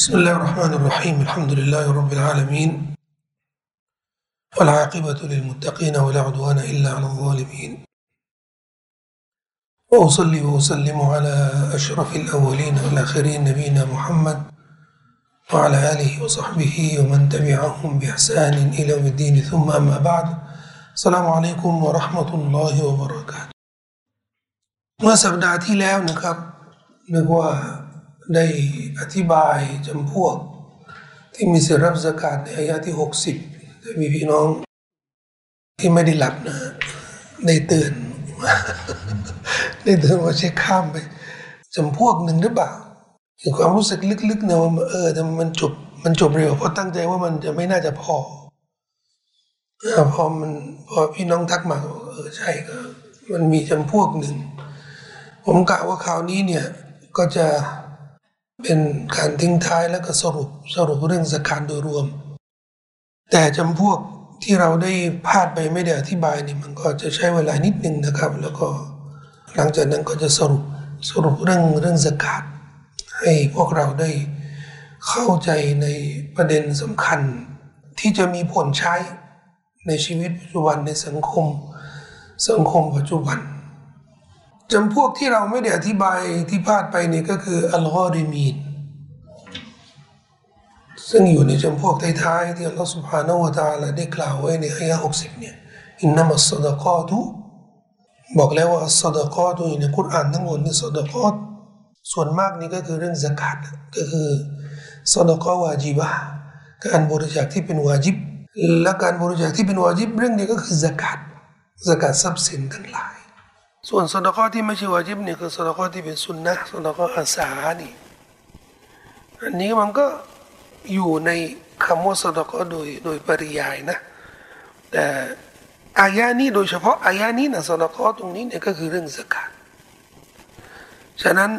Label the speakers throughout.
Speaker 1: بسم الله الرحمن الرحيم الحمد لله رب العالمين والعاقبة للمتقين ولا عدوان إلا على الظالمين وأصلي وأسلم على أشرف الأولين والآخرين نبينا محمد وعلى آله وصحبه ومن تبعهم بإحسان إلى يوم الدين ثم أما بعد السلام عليكم ورحمة الله وبركاته เมื่อสัปดาห์ที่แล้วนะครับนึกว่า ได้อธิบายจำพวก ที่มีสิทธิรับสกาดในอายะที่หกสิบแต่มีพี่น้อง ที่ไม่ได้หลับนะได้เตือนได้เตือนว่าใช้ข้ามไปจำพวกหนึ่งหรือเปล่าคือความรู้สึกลึกๆนะว่าเออแต่มันจบมันจบเร็วเพราะตั้งใจว่ามันจะไม่น่าจะพอพอมันพอพี่น้องทักมาเออใช่ก็มันมีจำพวกหนึ่ง ผมกะว่าคราวนี้เนี่ยก็จะ เป็นการทิ้งท้ายแล้วก็สรุปสรุปเรื่องสการโดยรวม แต่จำพวกที่เราได้พลาดไปไม่ได้อธิบายนี่มันก็จะใช้เวลานิดนึงนะครับ แล้วก็หลังจากนั้นก็จะสรุปสรุปเรื่องเรื่องสกาดให้พวกเราได้เข้าใจในประเด็นสำคัญ ที่จะมีผลใช้ในชีวิตปัจจุบันในสังคม สังคมปัจจุบัน จำพวกที่เราไม่ได้อธิบายที่พลาดไปนี่ก็คืออัลกอริมีนซึ่งอยู่ในจำพวกท้ายๆที่อัลลอฮฺ سبحانه และ تعالى ได้กล่าวไว้ในอายะหกสิบเนี่ยอินนัมัสซดกาตุบอกแล้วว่าอัสซดกาตุในคุรานทั้งหมดนี่ซดกาตส่วนมากนี่ก็คือเรื่องสกาดก็คือซดกาวาจิบะการบริจาคที่เป็นวาจิบและการบริจาคที่เป็นวาจิบเรื่องนี้ก็คือสกาดสกาดทรัพย์สินทั้งหลาย ส่วนสดก้อที่ไม่ใช่วาจิบนี่คือสดก้อที่เป็นสุนนะสดก้ออาสานี่อันนี้มันก็อยู่ในคำว่าสดก้อโดยโดยปริยายนะ แต่อายานี้โดยเฉพาะอายานี้นะสดก้อตรงนี้เนี่ยก็คือเรื่องสกัดฉะนั้น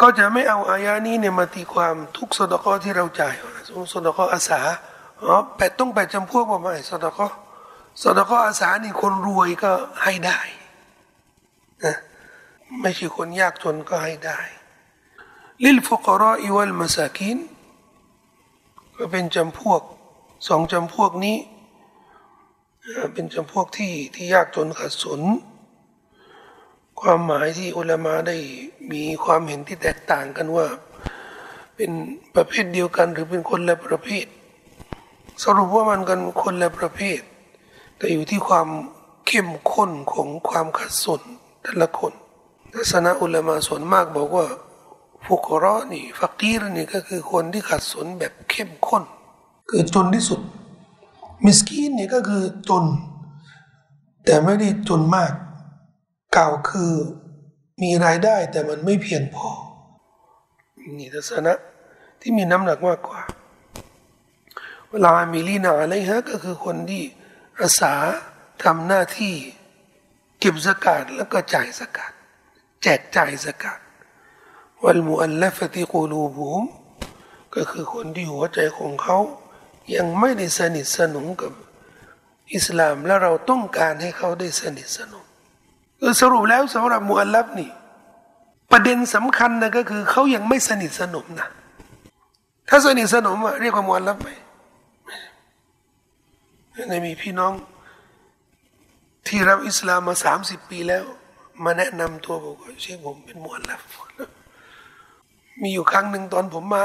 Speaker 1: ก็จะไม่เอาอายานี้เนี่ยมาตีความทุกสดก้อที่เราจ่ายสมสดก้ออาสาอ๋อแปดต้องแปดจำพวกว่าไม่สดก้อสดก้ออาสานี่คนรวยก็ให้ได้ นะไม่ใช่คนยากจนก็ให้ได้ลิลฟุกรออิวัลมาสากินก็เป็นจำพวกสองจำพวกนี้ เป็นจำพวกที่ที่ยากจนขัดสน ความหมายที่อุลามาได้มีความเห็นที่แตกต่างกันว่า เป็นประเภทเดียวกันหรือเป็นคนละประเภท สรุปว่ามันกันคนละประเภท แต่อยู่ที่ความเข้มข้นของความขัดสน แต่ละคนทัศนะอุลามาส่วนมากบอกว่าฟุกรอนี่ฟักีรนี่ก็คือคนที่ขัดสนแบบเข้มข้น คือจนที่สุด มิสกีนนี่ก็คือจน แต่ไม่ได้จนมากกล่าวคือมีรายได้แต่มันไม่เพียงพอนี่ทัศนะที่มีน้ำหนักมากกว่า เวลามีลีนาอะไรฮะก็คือคนที่อาสาทำหน้าที่ เก็บสกาดแล้วก็จ่ายสกาดแจกจ่ายสกาดวัลมุอัลลฟติกูลูบุมก็คือคนที่หัวใจของเขา ยังไม่ได้สนิทสนมกับอิสลามและเราต้องการให้เขาได้สนิทสนมคือสรุปแล้วสำหรับมุอัลลัฟนี่ ประเด็นสำคัญนะก็คือเขายังไม่สนิทสนมนะถ้าสนิทสนมเรียกว่ามุอัลลัฟไหมในมีพี่น้อง ที่รับอิสลามมาสามสิบปีแล้ว มาแนะนำตัวบอกว่าเชคผมเป็นมุอัลลัฟมีอยู่ครั้งหนึ่งตอนผมมา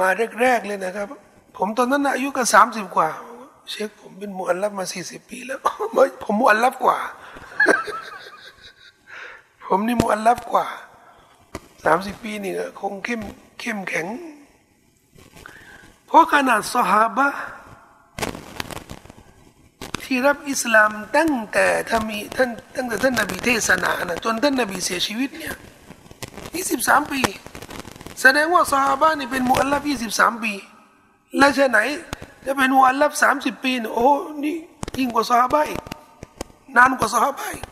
Speaker 1: มาแรกๆเลยนะครับ ผมตอนนั้นอายุก็สามสิบกว่า เชคผมเป็นมุอัลลัฟมาสี่สิบปีแล้วผมมุอัลลัฟกว่า ผมนี่มุอัลลัฟกว่าสามสิบปีนี่คงเข้มเข้มแข็ง เพราะขนาดสหาบะ ที่รับอิสลามตั้งแต่ถ้ามีท่านตั้งแต่ท่านนบีเทศนานะจนท่านนบีเสียชีวิตเนี่ยยี่สิบสามปี แสดงว่าสหาบะนี่เป็นมุอัลลัฟยี่สิบสามปี และจะไหน จะเป็นมุอัลลัฟสามสิบปีเนี่ยโอ้นี่ยิ่งกว่าสหาบะอีกนานกว่าสหาบะอีก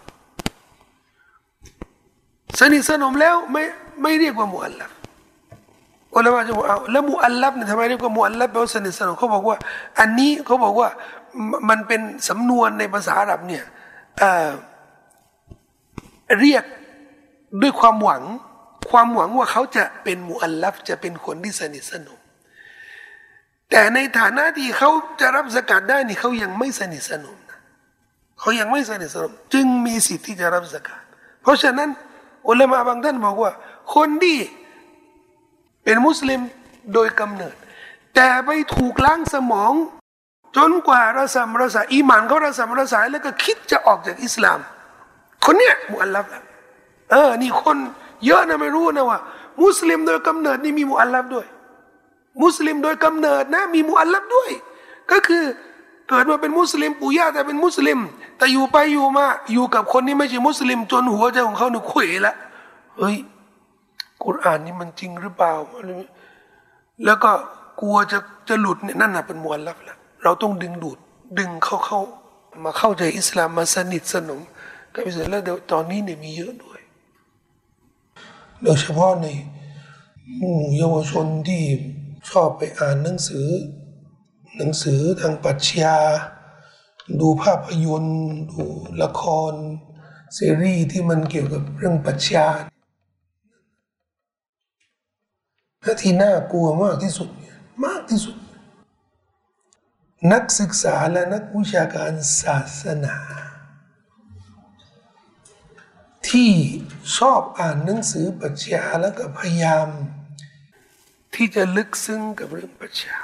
Speaker 1: สนิทสนมแล้วไม่ไม่เรียกว่ามุอัลลัฟอุลามะจะบอกเอาแล้วมุอัลลัฟเนี่ยทำไมเรียกว่ามุอัลลัฟแปลว่าสนิทสนมเขาบอกว่า อันนี้เขาบอกว่า มันเป็นสำนวนในภาษาอาหรับเนี่ยเเรียกด้วยความหวัง ความหวังว่าเขาจะเป็นมุอัลลัฟจะเป็นคนที่สนิทสนม แต่ในฐานะที่เขาจะรับสกัดได้นี่เขายังไม่สนิทสนมนะเขายังไม่สนิทสนม จึงมีสิทธิ์ที่จะรับสกัดเพราะฉะนั้นอุลามะบางท่านบอกว่า คนที่เป็นมุสลิมโดยกำเนิด แต่ไปถูกล้างสมอง จนกว่าระสำระสายอีหมันเขาระสำระสายแล้วก็คิดจะออกจากอิสลาม คนเนี้ยมุอัลลัฟแล้วเออ นี่คนเยอะนะไม่รู้นะว่า มุสลิมโดยกำเนิดนี่มีมุอัลลัฟด้วย มุสลิมโดยกำเนิดนะ มีมุอัลลัฟด้วย ก็คือเกิดมาเป็นมุสลิมปู่ย่าแต่เป็นมุสลิม แต่อยู่ไปอยู่มา อยู่กับคนที่ไม่ใช่มุสลิม จนหัวใจของเขาหนุขวยละเฮ้ยกุรอานนี่มันจริงหรือเปล่า แล้วก็กลัวจะจะหลุดเนี่ยนั่นน่ะเป็นมวลลับแล้ว เราต้องดึงดูดดึงเข้าเข้ามาเข้าใจอิสลามมาสนิทสนมกับอิสลามแล้วเดี๋ยวตอนนี้เนี่ยมีเยอะด้วย โดยเฉพาะในหมู่เยาวชนที่ชอบไปอ่านหนังสือ หนังสือทางปรัชญาดูภาพยนตร์ ดูละคร ซีรีส์ที่มันเกี่ยวกับเรื่องปรัชญาและที่น่ากลัวมากที่สุดเนี่ยมากที่สุด นักศึกษาและนักวิชาการศาสนา ที่ชอบอ่านหนังสือปรัชญาแล้วก็พยายาม ที่จะลึกซึ้งกับเรื่องปรัชญา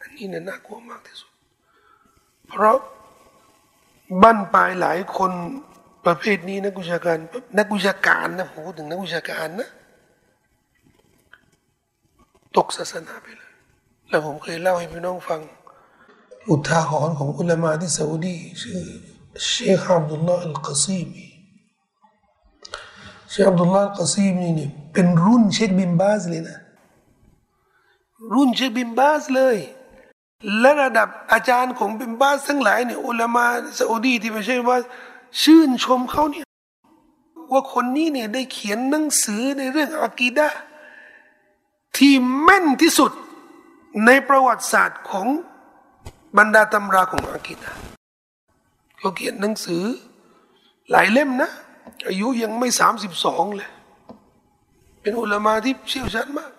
Speaker 1: อันนี้เนี่ยน่ากลัวมากที่สุด เพราะบ้านปลายหลายคนประเภทนี้นักวิชาการนักวิชาการนะผมพูดถึงนักวิชาการนะ ตกศาสนาไปเลย แล้วผมเคยเล่าให้พี่น้องฟัง อุทาหรณ์ของอุลามาที่ซาอุดีชื่อเชคอับดุลลาห์อัลกซีมีเชคอับดุลลาห์อัลกซีมีนี่เป็นรุ่นเชคบินบาสเลยนะ รุ่นเชคบินบาสเลย และระดับอาจารย์ของบินบาสทั้งหลายเนี่ยอุลามาซาอุดีที่ไม่ใช่ว่า ชื่นชมเขาเนี่ยว่าคนนี้เนี่ยได้เขียนหนังสือในเรื่องอากีดะที่แม่นที่สุดในประวัติศาสตร์ของ บรรดาตำราของอากีดะเขาเขียนหนังสือ หลายเล่มนะ อายุยังไม่สามสิบสองเลย เป็นอุลามาที่เชี่ยวชาญมาก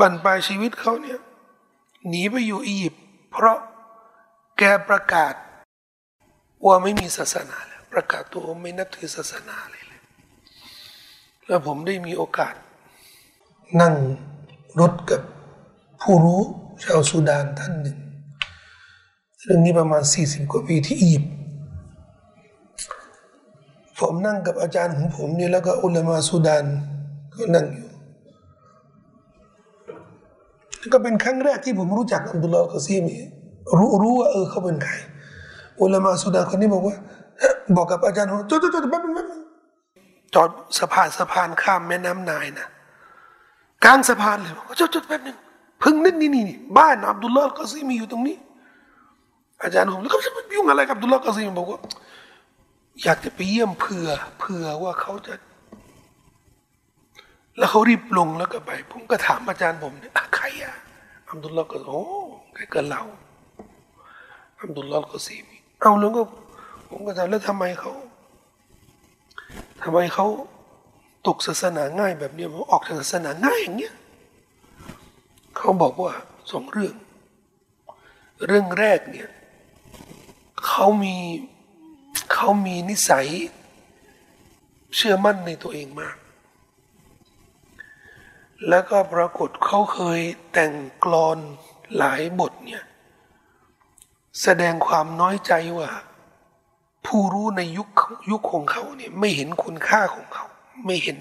Speaker 1: บัรปลายชีวิตเขาเนี่ยหนีไปอยู่อียิปต์เพราะแกประกาศ ว่าไม่มีศาสนาแล้วประกาศตัวไม่นับถือศาสนาเลยเลยแล้วผมได้มีโอกาส นั่งรถกับผู้รู้ชาวสุดานท่านหนึ่ง เรื่องนี้ประมาณสี่สิบกว่าปีที่อียิปต์ผมนั่งกับอาจารย์ของผมนี่แล้วก็อุลามาสุดานก็นั่งอยู่ก็เป็นครั้งแรกที่ผมรู้จักอับดุลลอฮ์กอซีมีรู้รู้ว่าเออเขาเป็นใครอุลามาสุดานคนนี้บอกว่า บอกกับอาจารย์ว่าจอดจอดจอดแป๊บนึงจอดสะพานสะพานข้ามแม่น้ำไนล์นะกลางสะพานเลยบอกจอดจอดแป๊บนึงพึ่งนึกนี่นี่นี่บ้านอับดุลลอฮ์กอซีมีอยู่ตรงนี้ อาจารย์ผมแล้วก็จะไปยุ่งอะไรกับอับดุลลอกซีมบอกว่า อยากจะไปเยี่ยมเผื่อเผื่อว่าเขาจะ แล้วเขารีบลงแล้วก็ไป ผมก็ถามอาจารย์ผมเนี่ยใครอะอับดุลลอฮ์ก็โอ้ใครก็เราอับดุลลอกซีมีเอาแล้วก็ ผมก็ถามแล้วทำไมเขาทำไมเขาตกศาสนาง่ายแบบนี้ผมออกจากศาสนาง่ายอย่างเงี้ยเขาบอกว่าสองเรื่อง เรื่องแรกเนี่ย เขามีเขามีนิสัย เชื่อมั่นในตัวเองมาก แล้วก็ปรากฏเขาเคยแต่งกลอนหลายบทเนี่ย แสดงความน้อยใจว่า ผู้รู้ในยุคยุคของเขาเนี่ยไม่เห็นคุณค่าของเขา ไม่เห็น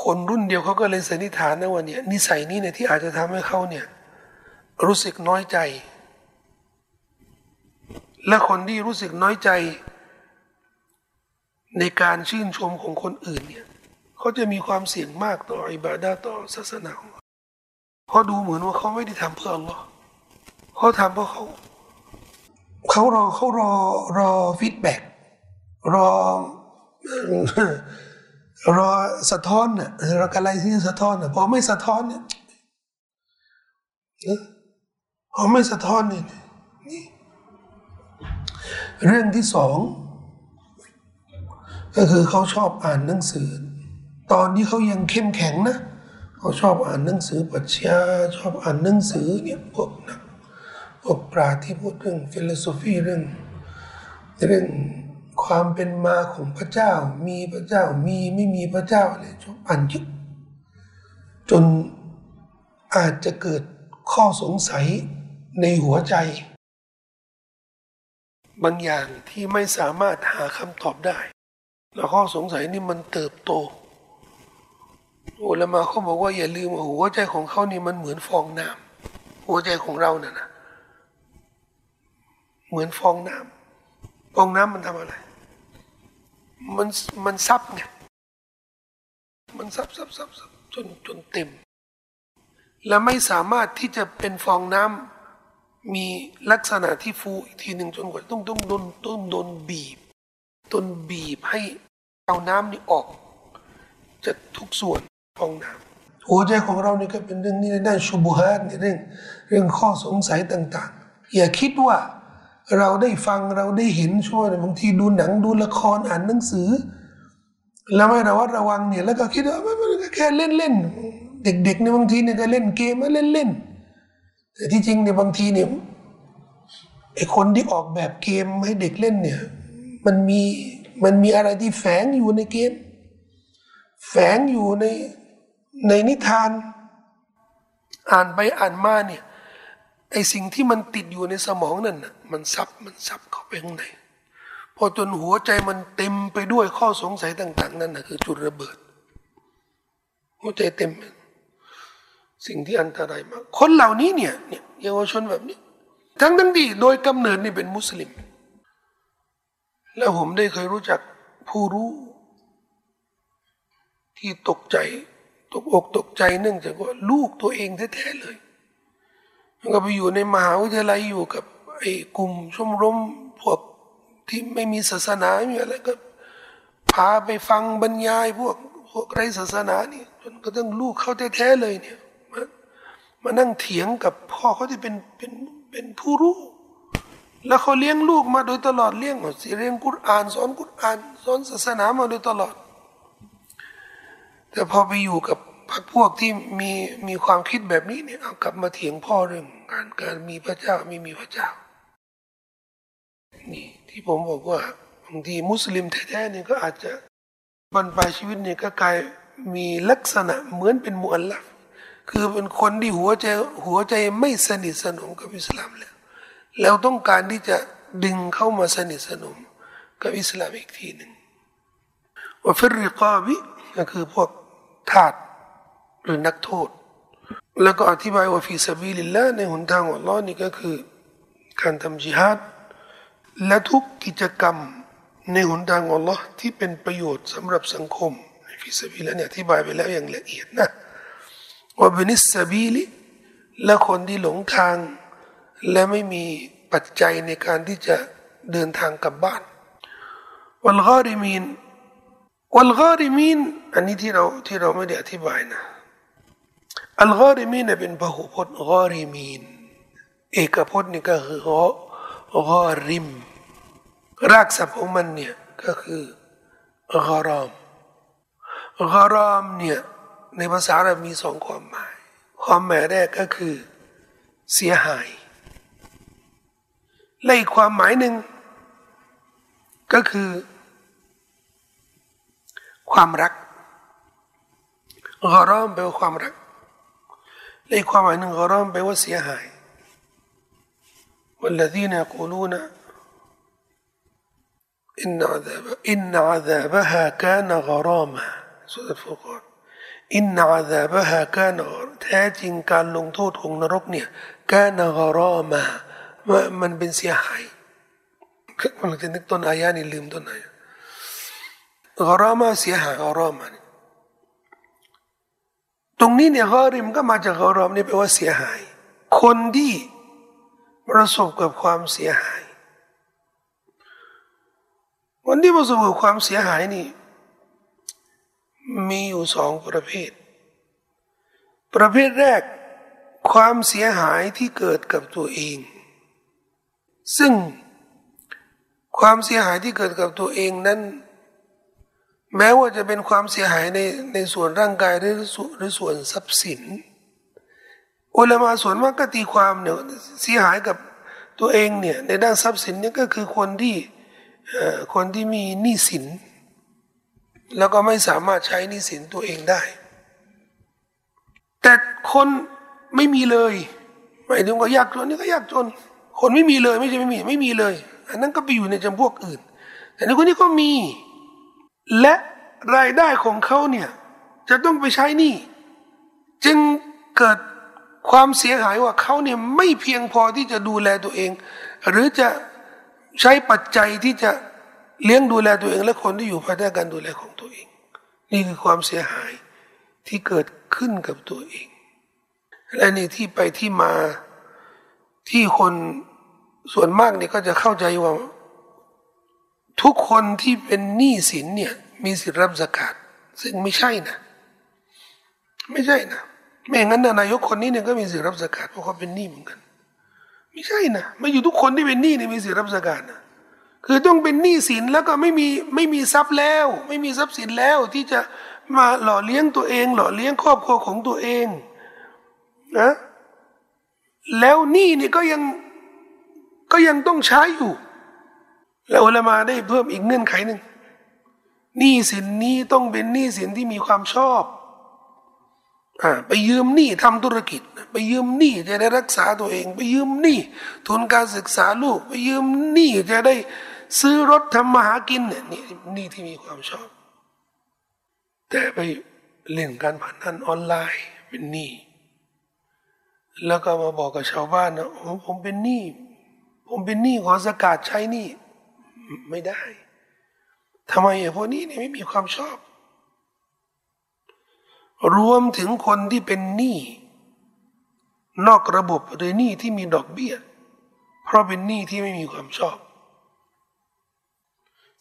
Speaker 1: คนรุ่นเดียวเขาก็เลยสันนิษฐานนะว่าเนี่ยนิสัยนี้เนี่ยที่อาจจะทำให้เขาเนี่ย รู้สึกน้อยใจ และคนที่รู้สึกน้อยใจ ในการชื่นชมของคนอื่นเนี่ยเขาจะมีความเสี่ยงมากต่ออิบาดาต่อศาสนาของเขาเพราะดูเหมือนว่าเขาไม่ได้ทำเพื่ออัลลอฮ์เขาทำเพราะเขาเขารอเขารอรอฟีดแบ็กรอรอสะท้อนน่ะรออะไรที่สะท้อนน่ะพอไม่สะท้อนเนี่ยพอไม่สะท้อนเนี่ยนี่ เรื่องที่สองก็คือเขาชอบอ่านหนังสือ ตอนที่เขายังเข้มแข็งนะเขาชอบอ่านหนังสือปรัชญาชอบอ่านหนังสือเนี่ยพวกนักพวกปราชญ์ที่พูดเรื่อง philosophy เรื่อง เรื่องความเป็นมาของพระเจ้า มีพระเจ้ามีไม่มีพระเจ้าอะไรชอบอ่านเยอะจนอาจจะเกิดข้อสงสัยในหัวใจ บางอย่างที่ไม่สามารถหาคำตอบได้ แล้วข้อสงสัยนี่มันเติบโตอุลามาเขาบอกว่าอย่าลืมหัวใจของเขานี่มันเหมือนฟองน้ำหัวใจของเราเนี่ยนะเหมือนฟองน้ำฟองน้ำมันทำอะไร มันมันซับไงมันซับซับซับซับจนจนเต็ม และไม่สามารถที่จะเป็นฟองน้ำ มีลักษณะที่ฟูอีกทีหนึ่งจนกว่าต้องต้องโดนต้องโดนบีบต้นบีบให้เอาน้ำนี่ออกจะทุกส่วนฟองน้ำหัวใจของเรานี่ก็เป็นเรื่องนี้ในด้านชุบุฮาตในเรื่องเรื่องข้อสงสัยต่าง ๆ อย่าคิดว่าเราได้ฟังเราได้เห็นช่วยบางทีดูหนังดูละครอ่านหนังสือ แล้วไม่ระวัดระวังเนี่ยแล้วก็คิดว่ามันก็แค่เล่นเล่นเด็กๆเนี่ยบางทีเนี่ยก็เล่นเกมมาเล่นเล่น แต่ที่จริงเนี่ยบางทีเนี่ยไอคนที่ออกแบบเกมให้เด็กเล่นเนี่ย มันมีมันมีอะไรที่แฝงอยู่ในเกม แฝงอยู่ในในนิทาน อ่านไปอ่านมาเนี่ยไอสิ่งที่มันติดอยู่ในสมองนั่นน่ะมันซับมันซับเข้าไปข้างในพอจนหัวใจมันเต็มไปด้วยข้อสงสัยต่าง ๆ นั่นนะคือจุดระเบิด หัวใจเต็ม สิ่งที่อันตรายมาก คนเหล่านี้เนี่ยเนี่ยเยาวชนแบบนี้ ทั้งทั้งที่โดยกำเนิดนี่เป็นมุสลิม แล้วผมได้เคยรู้จักผู้รู้ ที่ตกใจ ตกอกตกใจเนื่องจากว่าลูกตัวเองแท้ๆเลยก็ไปอยู่ในมหาวิทยาลัยอยู่กับไอ้กลุ่มชมรมพวกที่ไม่มีศาสนาไม่มีอะไรก็พาไปฟังบรรยายพวกพวกไรศาสนานี่จนก็ต้องลูกเขาแท้ๆเลยเนี่ย มานั่งเถียงกับพ่อเขาที่เป็นเป็นเป็นผู้รู้ แล้วเขาเลี้ยงลูกมาโดยตลอดเลี้ยงสิเรียนกุรอาน สอนกุรอาน สอนศาสนามาโดยตลอด แต่พอไปอยู่กับพักพวกที่มีมีความคิดแบบนี้เนี่ยเอากลับมาเถียงพ่อเรื่องการการมีพระเจ้าไม่มีพระเจ้านี่ที่ผมบอกว่าบางทีมุสลิมแท้ๆเนี่ยก็อาจจะบรรปลายชีวิตเนี่ยก็กลายมีลักษณะเหมือนเป็นมุอัลลัฟ คือเป็นคนที่หัวใจหัวใจไม่สนิทสนมกับอิสลามแล้ว แล้วต้องการที่จะดึงเข้ามาสนิทสนมกับอิสลามอีกทีหนึ่งว่าฟิริกาบิก็คือพวกทาสหรือนักโทษ แล้วก็อธิบายว่าฟีซาบีลิลละในหนทางของลอนี่ก็คือ การทำจิฮาดและทุกกิจกรรมในหนทางของอัลลอฮ์ที่เป็นประโยชน์สำหรับสังคมในفي سبيل اللهเนี่ยอธิบายไปแล้วอย่างละเอียดนะ ว่าابن السبيلและคนที่หลงทาง และไม่มีปัจจัยในการที่จะเดินทางกลับบ้านوالغارمين والغارمينอันนี้ที่เราที่เราไม่ได้อธิบายนะالغارمينเป็นพหูพจน์ غارمينเอกพจน์นี่ก็คือกอริม รากศัพท์ของมันเนี่ยก็คือกอรอมกอรอมเนี่ย ในภาษาเรามีสองความหมาย ความหมายแรกก็คือเสียหายและอีกความหมายหนึ่งก็คือความรักกอรอมแปลว่าความรักในความหมายหนึ่งกรอมแปลว่าเสียหาย والذين يقولون إن عذاب إن عذابها كان غراما سورة الفرقان อินนาซาบะฮากานแท้จริงการลงโทษของนรกเนี่ยกานกรอมามันเป็นเสียหายกำลังจะนึกต้นอายานี่ลืมต้นไหนกรอมาเสียหายกรอมาตรงนี้เนี่ยกอริมก็มาจากกรอมนี่แปลว่าเสียหาย คนที่ประสบกับความเสียหายคนที่ประสบกับความเสียหายนี่ มีอยู่สองประเภท ประเภทแรก ความเสียหายที่เกิดกับตัวเอง ซึ่งความเสียหายที่เกิดกับตัวเองนั้น แม้ว่าจะเป็นความเสียหายในในส่วนร่างกายหรือหรือส่วนทรัพย์สินอุลามาส่วนมากก็ตีความเนี่ยเสียหายกับตัวเองเนี่ยในด้านทรัพย์สินนี่ก็คือคนที่คนที่มีหนี้สิน แล้วก็ไม่สามารถใช้นี้สินตัวเองได้ แต่คนไม่มีเลยหมายถึงว่ายากจนนี่ก็ยากจน คนไม่มีเลยไม่ใช่ไม่มีไม่มีเลย อันนั้นก็ไปอยู่ในจำพวกอื่น แต่ในคนนี้ก็มี และรายได้ของเขาเนี่ยจะต้องไปใช้นี้จึงเกิดความเสียหายว่าเขาเนี่ยไม่เพียงพอที่จะดูแลตัวเอง หรือจะใช้ปัจจัยที่จะเลี้ยงดูแลตัวเอง และคนที่อยู่ภายใต้การดูแลของ นี่คือความเสียหายที่เกิดขึ้นกับตัวเอง และนี่ที่ไปที่มาที่คนส่วนมากเนี่ยก็จะเข้าใจว่า ทุกคนที่เป็นหนี้สินเนี่ย มีสิทธิรับสกาดซึ่งไม่ใช่นะ ไม่ใช่นะไม่งั้นนายกคนนี้เนี่ยก็มีสิทธิรับสกาดเพราะเขาเป็นหนี้เหมือนกัน ไม่ใช่นะไม่อยู่ทุกคนที่เป็นหนี้เนี่ยมีสิทธิรับสกาดนะ คือต้องเป็นหนี้สินแล้วก็ไม่มีไม่มีทรัพย์แล้ว ไม่มีทรัพย์สินแล้วที่จะมาหล่อเลี้ยงตัวเอง หล่อเลี้ยงครอบครัวของตัวเองนะแล้วหนี้นี่ก็ยังก็ยังต้องใช้อยู่ แล้วอุลามาได้เพิ่มอีกเงื่อนไขหนึ่งหนี้สินนี้ต้องเป็นหนี้สินที่มีความชอบอ่าไปยืมหนี้ทำธุรกิจ ไปยืมหนี้จะได้รักษาตัวเอง ไปยืมหนี้ทุนการศึกษาลูก ไปยืมหนี้จะได้ ซื้อรถทำมาหากินเนี่ยนี่นี้ที่มีความชอบ แต่ไปเล่นการพนันออนไลน์เป็นหนี้แล้วก็มาบอกกับชาวบ้านนะผมเป็นหนี้ผมเป็นหนี้ขอสกัดใช้หนี้ไม่ได้ทำไมอะพวกนี้เนี่ยไม่มีความชอบ รวมถึงคนที่เป็นหนี้นอกระบบหรือหนี้ที่มีดอกเบี้ย เพราะเป็นหนี้ที่ไม่มีความชอบ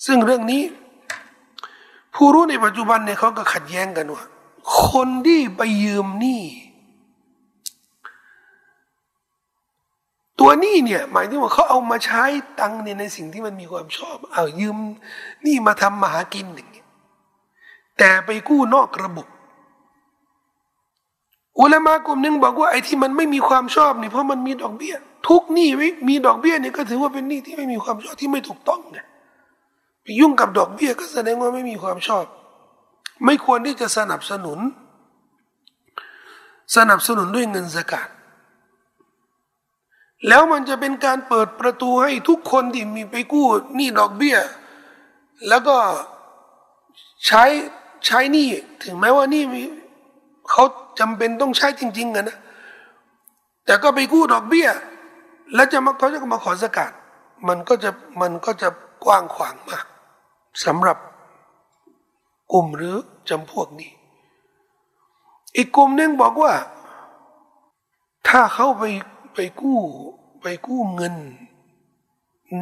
Speaker 1: ซึ่งเรื่องนี้ ผู้รู้ในปัจจุบันเนี่ยเขาก็ขัดแย้งกันว่า คนที่ไปยืมหนี้ตัวหนี้เนี่ย หมายถึงว่าเขาเอามาใช้ตังเนี่ยในสิ่งที่มันมีความชอบ เอายืมหนี่มาทำมาหากินอย่างเงี้ยแต่ไปกู้นอกระบบอุลามากลุ่มหนึ่งบอกว่าไอ้ที่มันไม่มีความชอบนี่เพราะมันมีดอกเบี้ย ทุกหนี้ไม่มีดอกเบี้ยนี่ก็ถือว่าเป็นหนี้ที่ไม่มีความชอบที่ไม่ถูกต้องไง ไปยุ่งกับดอกเบี้ยก็แสดงว่าไม่มีความชอบ ไม่ควรที่จะสนับสนุน สนับสนุนด้วยเงินสกัดแล้วมันจะเป็นการเปิดประตูให้ทุกคนที่มีไปกู้หนี้ดอกเบี้ย แล้วก็ใช้ใช้หนี้ถึงแม้ว่านี่เขาจำเป็นต้องใช้จริงๆกันนะแต่ก็ไปกู้ดอกเบี้ย แล้วจะมาเขาจะมาขอสกัดมันก็จะมันก็จะกว้างขวางมาก สำหรับกลุ่มหรือจำพวกนี้ อีกกลุ่มหนึ่งบอกว่า ถ้าเขาไปไปกู้ไปกู้เงิน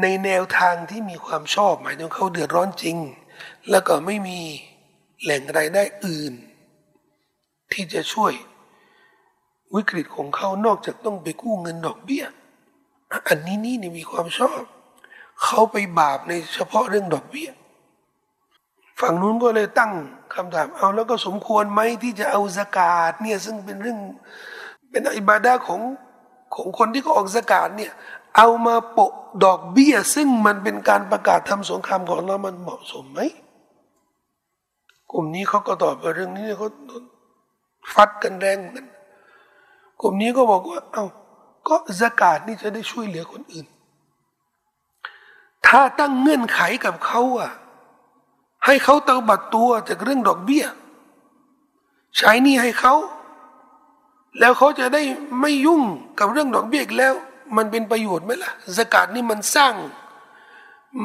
Speaker 1: ในแนวทางที่มีความชอบ หมายถึงเขาเดือดร้อนจริง แล้วก็ไม่มีแหล่งรายได้อื่น ที่จะช่วยวิกฤตของเขานอกจากต้องไปกู้เงินดอกเบี้ย อันนี้นี่นี่มีความชอบ เขาไปบาปในเฉพาะเรื่องดอกเบี้ย ฝั่งนู้นก็เลยตั้งคำถาม เอาแล้วก็สมควรไหมที่จะเอาสกาดเนี่ยซึ่งเป็นเรื่องเป็นอิบาดาของของคนที่เขาออกสกาดเนี่ยเอามาโปะดอกเบี้ย ซึ่งมันเป็นการประกาศทำสงครามของเรามันเหมาะสมไหมกลุ่มนี้เขาก็ตอบเรื่องนี้เขาฟัดกันแรงกันกลุ่มนี้ก็บอกว่า เอา้าก็สกาดนี่จะได้ช่วยเหลือคนอื่น ถ้าตั้งเงื่อนไขกับเขาอะ ให้เขาเตาบัตรตัวจากเรื่องดอกเบี้ย ใช้นี่ให้เขา แล้วเขาจะได้ไม่ยุ่งกับเรื่องดอกเบี้ยแล้ว มันเป็นประโยชน์ไหมล่ะสกาดนี่มันสร้าง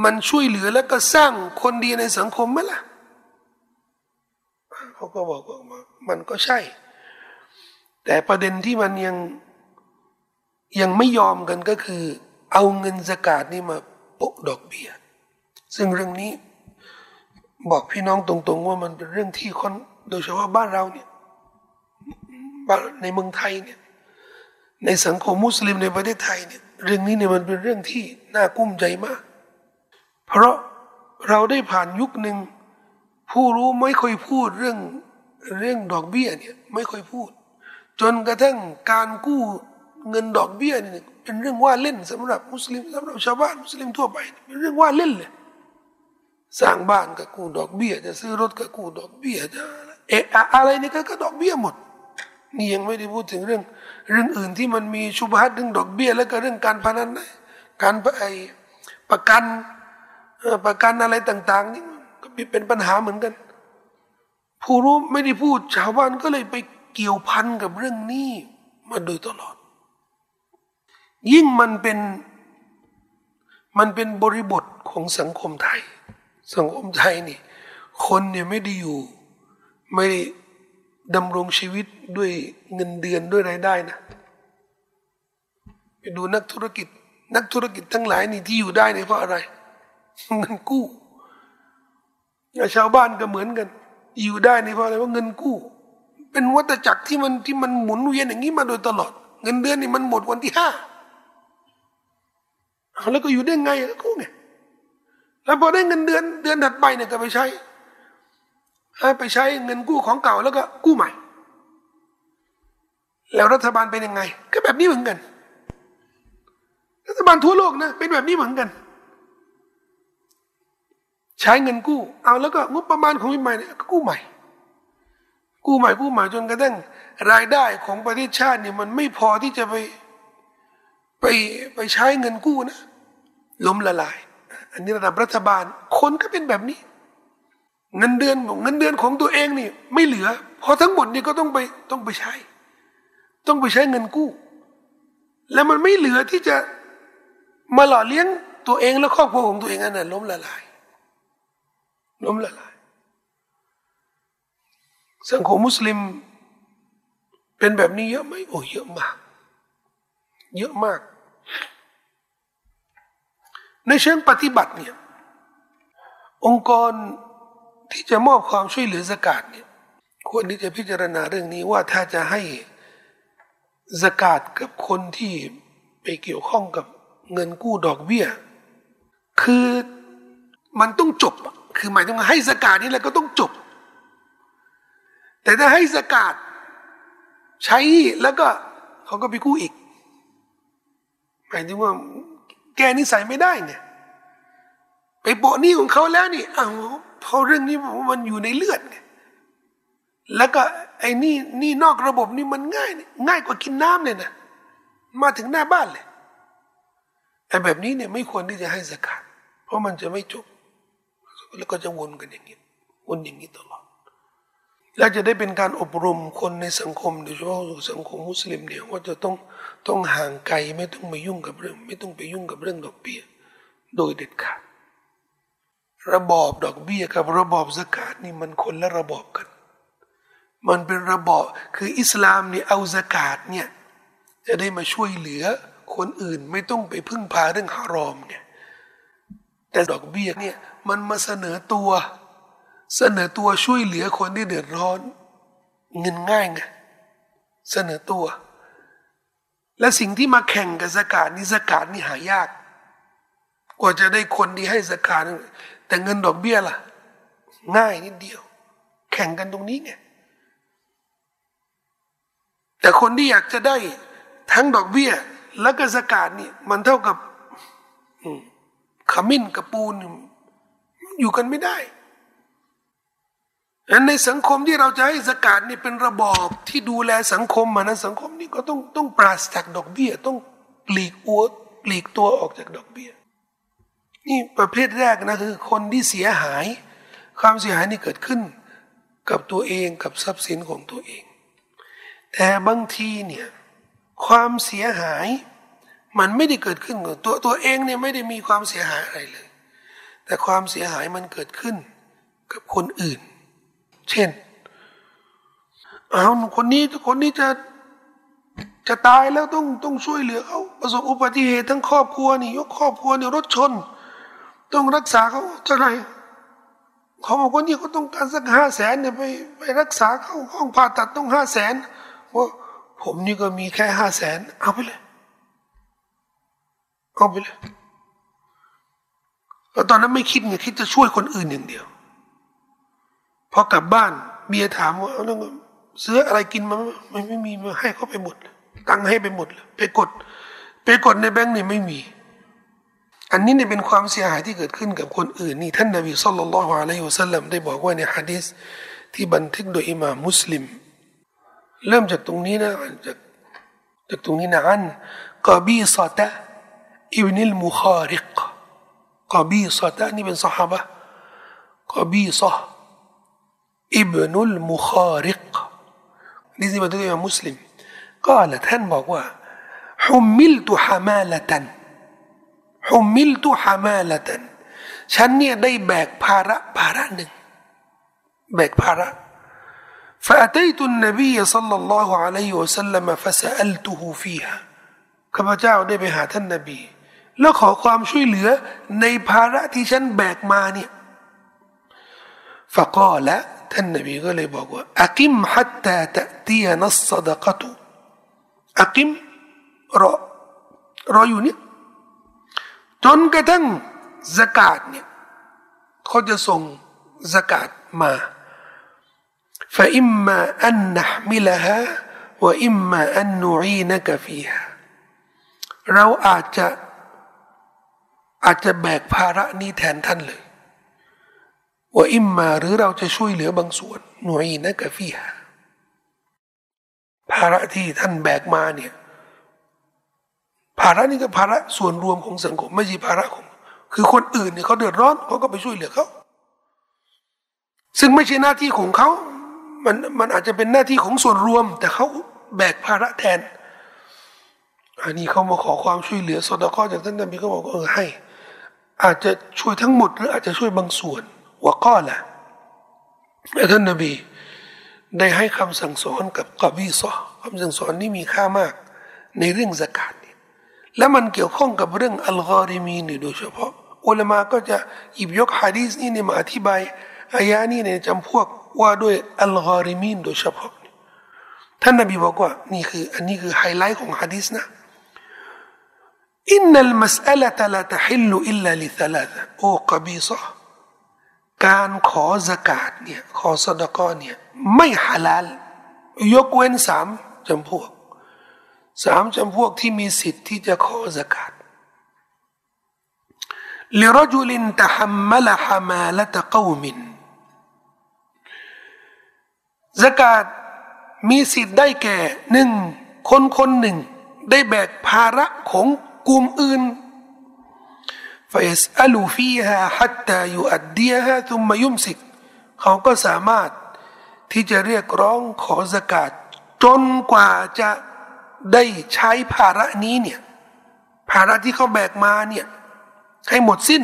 Speaker 1: มันช่วยเหลือแล้วก็สร้างคนดีในสังคมไหมล่ะเขาก็บอกว่ามันก็ใช่ แต่ประเด็นที่มันยังยังไม่ยอมกันก็คือ เอาเงินสกาดนี่มาโปะดอกเบี้ย ซึ่งเรื่องนี้ บอกพี่น้องตรงๆว่ามันเป็นเรื่องที่คนโดยเฉพาะบ้านเราเนี่ยในเมืองไทยเนี่ยในสังคมมุสลิมในประเทศไทยเนี่ยเรื่องนี้เนี่ยมันเป็นเรื่องที่น่ากุ้มใจมาก เพราะเราได้ผ่านยุคหนึ่งผู้รู้ไม่ค่อยพูดเรื่องเรื่องดอกเบี้ยเนี่ยไม่ค่อยพูด จนกระทั่งการกู้เงินดอกเบี้ยเนี่ยเป็นเรื่องว่าเล่นสำหรับมุสลิมสำหรับชาวบ้านมุสลิมทั่วไป เป็นเรื่องว่าเล่นเลย สร้างบ้านก็กู้ดอกเบี้ย จะซื้อรถก็กู้ดอกเบี้ยจะเอะอะไรนี่ก็ดอกเบี้ยหมด นี่ยังไม่ได้พูดถึงเรื่อง เรื่องอื่นที่มันมีชุบฮัดเรื่องดอกเบี้ย แล้วก็เรื่องการพนันนะการไอประกันประกันอะไรต่าง ๆ นี่ก็เป็นปัญหาเหมือนกัน ผู้รู้ไม่ได้พูดชาวบ้านก็เลยไปเกี่ยวพันกับเรื่องนี้มาโดยตลอด ยิ่งมันเป็นมันเป็นบริบทของสังคมไทย สังคมไทยนี่ คนเนี่ยไม่ได้อยู่ ไม่ได้ดำรงชีวิตด้วยเงินเดือนด้วยรายได้นะไปดูนักธุรกิจ นักธุรกิจทั้งหลายนี่ที่อยู่ได้เนี่ยเพราะอะไรเงินกู้ชาวบ้านก็เหมือนกัน อยู่ได้นี่เพราะอะไรเพราะเงินกู้ เป็นวัฏจักรที่มันที่มันหมุนเวียนอย่างนี้มาโดยตลอด เงินเดือนนี่มันหมดวันที่ห้าแล้วก็อยู่ได้ไงก็กู้ไง แล้วพอได้เงินเดือนเดือนถัดไปเนี่ยก็ไปใช้ไปใช้เงินกู้ของเก่าแล้วก็กู้ใหม่ แล้วรัฐบาลเป็นยังไง ก็แบบนี้เหมือนกัน รัฐบาลทั่วโลกนะเป็นแบบนี้เหมือนกัน ใช้เงินกู้ เอาแล้วก็งบประมาณของใหม่เนี่ยก็กู้ใหม่ กู้ใหม่กู้ใหม่จนกระทั่งรายได้ของประเทศชาติเนี่ยมันไม่พอที่จะไปไปไปใช้เงินกู้นะล้มละลาย อันนี้ระดับรัฐบาล คนก็เป็นแบบนี้ เงินเดือนเงินเดือนของตัวเองนี่ไม่เหลือ เพอทั้งหมดนี่ก็ต้องไปต้องไปใช้ ต้องไปใช้เงินกู้ แล้วมันไม่เหลือที่จะมาหล่อเลี้ยงตัวเองและครอบครัวของตัวเองอันนั้นล้มละลาย ล้มละลาย สังคมมุสลิม เป็นแบบนี้เยอะไหมโอ้เยอะมาก เยอะมาก ในเชิงปฏิบัติเนี่ยองค์กรที่จะมอบความช่วยเหลือสกาดเนี่ยควรที่จะพิจารณาเรื่องนี้ว่าถ้าจะให้สกาดกับคนที่ไปเกี่ยวข้องกับเงินกู้ดอกเบี้ย คือมันต้องจบ คือหมายถึงให้สกาดนี่แหละก็ต้องจบ แต่ถ้าให้สกาดใช้แล้วก็เขาก็ไปกู้อีก หมายถึงว่า แกนิสัยไม่ได้ไงไปโปะนี้ของเขาแล้วนี่อ้าวเพราะเรื่องนี้มันอยู่ในเลือดไงแล้วก็ไอ้นี่นี่นอกระบบนี่มันง่าย ง่ายกว่ากินน้ำเลยนะมาถึงหน้าบ้านเลยไอ้แบบนี้เนี่ยไม่ควรที่จะให้สกัดเพราะมันจะไม่จบแล้วก็จะวนกันอย่างนี้วนอย่างนี้ตลอด แล้วจะได้เป็นการอบรมคนในสังคมโดยเฉพาะสังคมมุสลิมเนี่ยว่าจะต้องต้องห่างไกลไม่ต้องไปยุ่งกับเรื่อง ไม่ต้องไปยุ่งกับเรื่องดอกเบี้ย โดยเด็ดขาดระบอบดอกเบี้ยกับระบอบสกาดนี่มันคนละระบอบกัน มันเป็นระบอบคืออิสลามเนี่ยเอาสกาดเนี่ยจะได้มาช่วยเหลือคนอื่นไม่ต้องไปพึ่งพาเรื่องฮารอมเนี่ยแต่ดอกเบี้ยเนี่ยมันมาเสนอตัว เสนอตัวช่วยเหลือคนที่เดือดร้อน เงินง่ายไงเสนอตัว และสิ่งที่มาแข่งกับสกาดนี่สกาดนี่หายาก กว่าจะได้คนที่ให้สกาดแต่เงินดอกเบี้ยล่ะ ง่ายนิดเดียว แข่งกันตรงนี้ไงแต่คนที่อยากจะได้ทั้งดอกเบี้ย และก็สกาดนี่มันเท่ากับขมิ้นกับปูนอยู่กันไม่ได้ อันในสังคมที่เราจะให้สกาดนี่เป็นระบอบที่ดูแลสังคมมานะสังคมนี่ก็ต้องต้องปราศจากดอกเบี้ย ต้องปลีกอัวปลีกตัวออกจากดอกเบี้ย นี่ประเภทแรกนะคือ คนที่เสียหาย ความเสียหายนี่เกิดขึ้น กับตัวเองกับทรัพย์สินของตัวเอง แต่บางทีเนี่ยความเสียหาย มันไม่ได้เกิดขึ้นกับตัวตัวเองเนี่ยไม่ได้มีความเสียหายอะไรเลย แต่ความเสียหายมันเกิดขึ้นกับคนอื่น เช่น เอาคนนี้คนนี้จะจะตายแล้วต้องต้องช่วยเหลือเขาประสบอุบัติเหตุทั้งครอบครัวนี่ยกครอบครัวเนี่ยรถชน ต้องรักษาเขาเท่าไหร่เขาบอกว่านี่เขาต้องการสักห้าแสนเนี่ยไปไปรักษาเขาห้องผ่าตัดต้องห้าแสนว่าผมนี่ก็มีแค่ห้าแสนเอาไปเลยเอาไปเลยแล้วตอนนั้นไม่คิดไงคิดจะช่วยคนอื่นอย่างเดียว พอกลับบ้านเมียถามว่าเขาซื้ออะไรกินมาไม่ไม่มีมาให้เขาไปหมด ตังให้ไปหมดไปกด ไปกดในแบงก์นี่ไม่มี อันนี้เนี่ยเป็นความเสียหายที่เกิดขึ้นกับคนอื่นนี่ท่านนบีสุลต่านละฮ์อะลัยฮิวสัลลัมได้บอกว่าในฮะดีษที่บันทึกโดยอิหม่ามมุสลิม เริ่มจากตรงนี้นะจากจากตรงนี้นะอันกอบีซาตะอิบนิลมุคาริกกอบีซาตะนี่เป็นสหายกอบีซา อิบนุลมุคาริกนี่สิบันทึกอิหม่ามมุสลิมก็ละท่านบอกว่าฮุมมิลตุฮามาละตันฮุมมิลตุฮามาละตันฉันเนี่ยได้แบกภาระภาระหนึ่งแบกภาระ فأتيت النبي صلى الله عليه وسلم فسألته فيها ข้าพเจ้าได้ไปหาท่านนบี แล้วขอความช่วยเหลือในภาระที่ฉันแบกมาเนี่ยฟะกอละ ท่านนบีก็เลยบอกว่าอักิมฮัตตาตะตียนัสซดกตุอักิมรอรออยู่เนี่ยจนกระทั่งสกาดเนี่ยเขาจะส่งสกาดมา فإما أن نحملها وإما أن نعينك فيها เราอาจจะอาจจะแบกภาระนี้แทนท่านเลย ว่าอิมมาหรือเราจะช่วยเหลือบางส่วนหน่วยนะกะฟีฮาภาระที่ท่านแบกมาเนี่ยภาระนี่ก็ภาระส่วนรวมของสังคมไม่ใช่ภาระของ คือคนอื่นเนี่ยเขาเดือดร้อนเขาก็ไปช่วยเหลือเขาซึ่งไม่ใช่หน้าที่ของเขา มันมันอาจจะเป็นหน้าที่ของส่วนรวม แต่เขาแบกภาระแทน อันนี้เขามาขอความช่วยเหลือสอดข้องจากท่านนบีก็บอกเออให้ อาจจะช่วยทั้งหมดหรืออาจจะช่วยบางส่วน ว่าก็แหละท่านนบีได้ให้คำสั่งสอนกับกบีซอคำสั่งสอนนี้มีค่ามาก ในเรื่องสกาดนี่และมันเกี่ยวข้องกับเรื่องอัลกอริมีนโดยเฉพาะอุลามาก็จะหยิบยกฮะดีษนี้มาอธิบายอายานี้ในจำพวกว่าด้วยالغارمينโดยเฉพาะท่านนบีบอกว่านี่คืออันนี้คือไฮไลท์ของฮะดีษนะอินนัลมัสอัลตะลาตะฮิลลุอิลลาลิซาลาโอกบีซะ การขอสกาดเนี่ยขอสดกอเนี่ยไม่ฮาลาลยกเว้นสามจำพวกสามจำพวกที่มีสิทธิ์ที่จะขอสกาด لرجل تحمل حمالة قوم สกาดมีสิทธิ์ได้แก่หนึ่งคนคนหนึ่ง ได้แบกภาระของกลุ่มอื่น فيسأل فيها حتى يؤديها ثم يمسك เขาก็สามารถที่จะเรียกร้องขอสกาดจนกว่าจะได้ใช้ภาระนี้เนี่ยภาระที่เขาแบกมาเนี่ยให้หมดสิ้น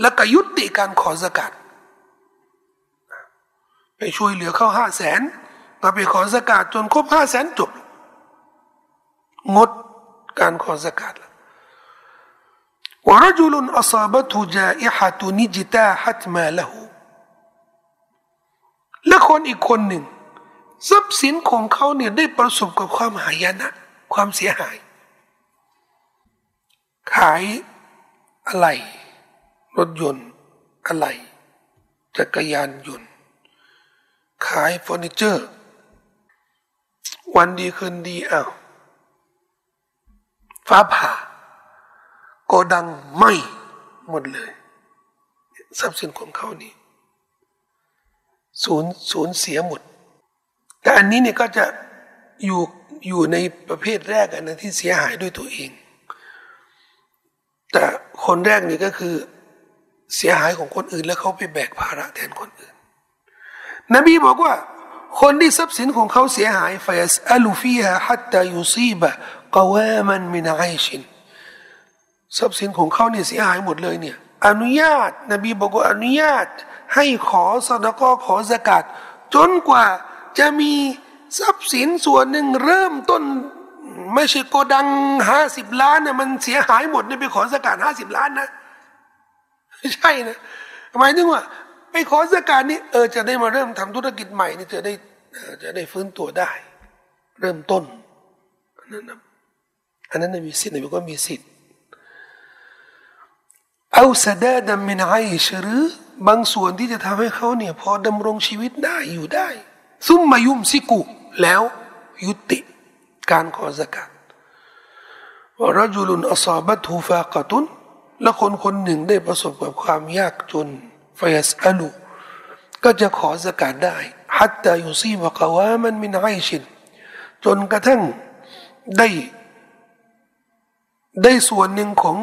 Speaker 1: แล้วก็ยุติการขอสกาดไปช่วยเหลือเขาห้าแสนก็ไปขอสกาดจนครบห้าแสนจบ งดการขอสกาดแ วะจุลอัซาบะตุจาอิฮะตุนิจิตาฮัตมาละหูะนึงทรัพย์สินของเขาเนี่ยได้ประสบกับความหายนะ ความเสียหาย ขายอะไร รถยนต์ อะไร จักรยานยนต์ ขายเฟอร์นิเจอร์ วันดีคืนดีเอา้าฟ้าผ่า โกดังไหมหมดเลย ทรัพย์สินของเขานี่สูญสูญเสียหมด แต่อันนี้เนี่ยก็จะอยู่อยู่ในประเภทแรกนะที่เสียหายด้วยตัวเอง แต่คนแรกนี่ก็คือเสียหายของคนอื่นแล้วเขาไปแบกภาระแทนคนอื่น นบีบอกว่า คนที่ทรัพย์สินของเขาเสียหายฟยสอัลูฟีฮะฮัตตายุซีบะกวามันมินไอชิน ทรัพย์สินของเขาเนี่ยเสียหายหมดเลยเนี่ย อนุญาต นบีบอกว่าอนุญาต ให้ขอสดกขอสกัดจนกว่าจะมีทรัพย์สินส่วนหนึ่งเริ่มต้น ไม่ใช่โกดังห้าสิบล้านนะมันเสียหายหมดเนี่ยไปขอสกัดห้าสิบล้านนะไม่ใช่นะหมายถึงว่า ไปขอสกัดนี่เออจะได้มาเริ่มทำธุรกิจใหม่นี่จะได้จะได้ฟื้นตัวได้ เริ่มต้นอันนั้นอันนั้นมีสิทธิ์นบีก็มีสิทธิ์ เอาสดาดมินไอชหรือบางส่วนที่จะทำให้เขาเนี่ยพอดำรงชีวิตได้อยู่ได้ ซุมมายุมซิกุ แล้วยุติการขอสกัดว่ารจุลุนอซาบัตูฟากตุนและคนคนหนึ่งได้ประสบกับความยากจนฟยัสอลูก็จะขอสกาตได้حتى يصيب قواما من عيشจนกระทั่งได้ ได้ส่วนหนึ่งของ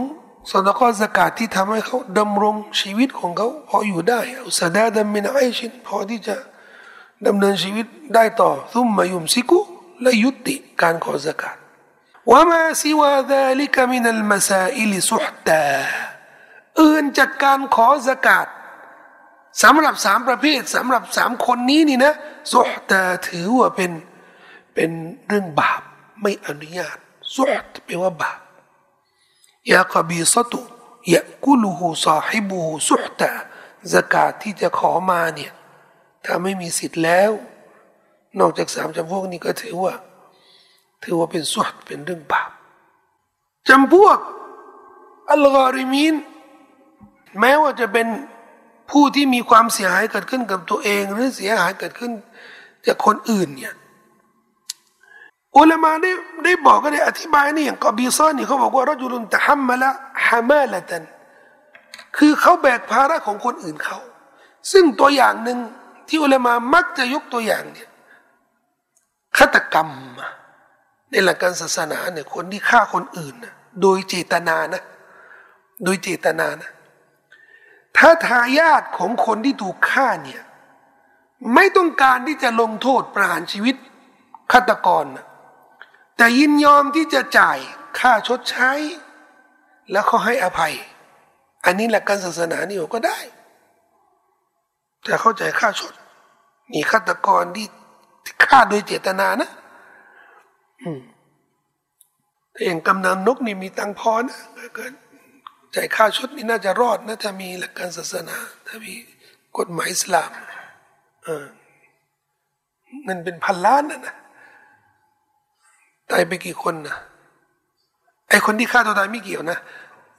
Speaker 1: สดกอซะกาตที่ทำให้เขาดำรงชีวิตของเขาพออยู่ได้أو سدادا من عيشพอที่จะดำเนินชีวิตได้ต่อثم يمسكและยุติการขอซะกาตوما سوى ذلك من المسائل سحتاอื่นจากการขอสกาดสำหรับสามประเภทสำหรับสามคนนี้นี่นะสุฮตาถือว่าเป็นเป็นเรื่องบาปไม่อนุญาตสุฮตแปลว่าบาป ยากบีสตุยะกุลูหูซาฮิบูสุฮตาสกาดที่จะขอมาเนี่ยถ้าไม่มีสิทธิ์แล้ว นอกจากสามจำพวกนี้ก็ถือว่า ถือว่าเป็นสุฮตเป็นเรื่องบาปจำพวกอัลกอริมีนแม้ว่าจะเป็นผู้ที่มีความเสียหายเกิดขึ้นกับตัวเอง หรือเสียหายเกิดขึ้นจากคนอื่นเนี่ย อุลามาได้ได้บอกก็ได้อธิบายนี่อย่างกอบีซอนนี่เขาบอกว่ารจุลุนตะฮัมมะละฮามาละตันคือเขาแบกภาระของคนอื่นเขา ซึ่งตัวอย่างหนึ่งที่อุลามามักจะยกตัวอย่างเนี่ยฆาตกรรมในหลักการศาสนาเนี่ยคนที่ฆ่าคนอื่นนะโดยเจตนานะ โดยเจตนานะ ถ้าทายาทของคนที่ถูกฆ่าเนี่ยไม่ต้องการที่จะลงโทษประหารชีวิตฆาตกรนะ แต่ยินยอมที่จะจ่ายค่าชดใช้ แล้วเขาให้อภัย อันนี้หลักการศาสนานี่ก็ได้ แต่เข้าใจค่าชดมีฆาตกรที่ฆ่าโดยเจตนานะอืมแต่อย่างกำนันนกนี่มีตังพอนะเกิดจ่ายค่าชดนี่น่าจะรอดนะถ้ามีหลักการศาสนา ถ้ามีกฎหมายอิสลามเออเงินเป็นพันล้านนะนะ ตายไปกี่คนนะไอคนที่ฆ่าตัวตายไม่เกี่ยวนะ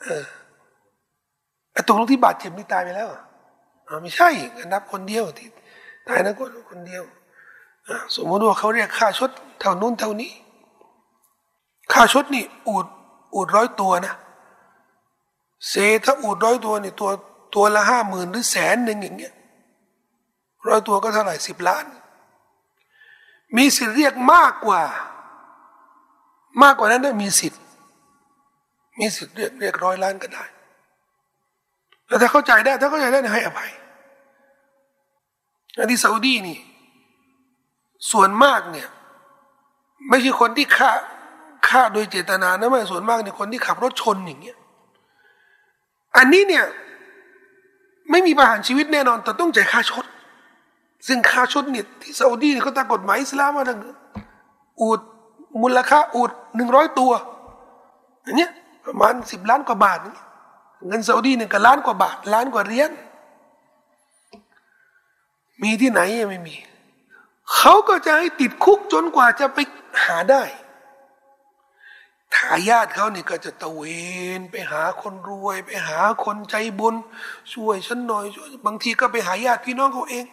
Speaker 1: เออไอตรงที่บาดเจ็บนี่ตายไปแล้วอ่าไม่ใช่นับคนเดียวที่ตายนะคนคนเดียวสมมติว่าเขาเรียกค่าชดเท่านู้นเท่านี้ ค่าชดนี่อูดอูดร้อยตัวนะเซถ้าอูดร้อยตัวนี่ตัวตัวละห้าหมื่นหรือแสนหนึ่งอย่างเงี้ยร้อยตัวก็เท่าไหร่สิบล้าน มีสิทธิ์เรียกมากกว่า มากกว่านั้นได้มีสิทธิ์ มีสิทธิ์เรียกเรียกร้อยล้านก็ได้ แล้วถ้าเข้าใจได้ ถ้าเข้าใจได้ให้อภัยอันที่ซาอุดีนี่ ส่วนมากเนี่ย ไม่ใช่คนที่ฆ่าฆ่าโดยเจตนานะไม่ส่วนมากเนี่ยคนที่ขับรถชนอย่างเงี้ยอันนี้เนี่ย ไม่มีประหารชีวิตแน่นอน แต่ต้องจ่ายค่าชด ซึ่งค่าชดเนี่ยที่ซาอุดีเนี่ยเขาตั้งกฎหมายอิสลามมาทั้งอูด มูลค่าอูดหนึ่งร้อยตัวอย่างเงี้ยประมาณสิบล้านกว่าบาทเงินซาอุดีหนึ่งก็ล้านกว่าบาท ล้านกว่าเหรียญมีที่ไหนยังไม่มี เขาก็จะให้ติดคุกจนกว่าจะไปหาได้ทายาทเขาเนี่ยก็จะตะเวนไปหาคนรวย ไปหาคนใจบุญช่วยฉันหน่อยช่วยบางทีก็ไปหาญาติพี่น้องเขาเอง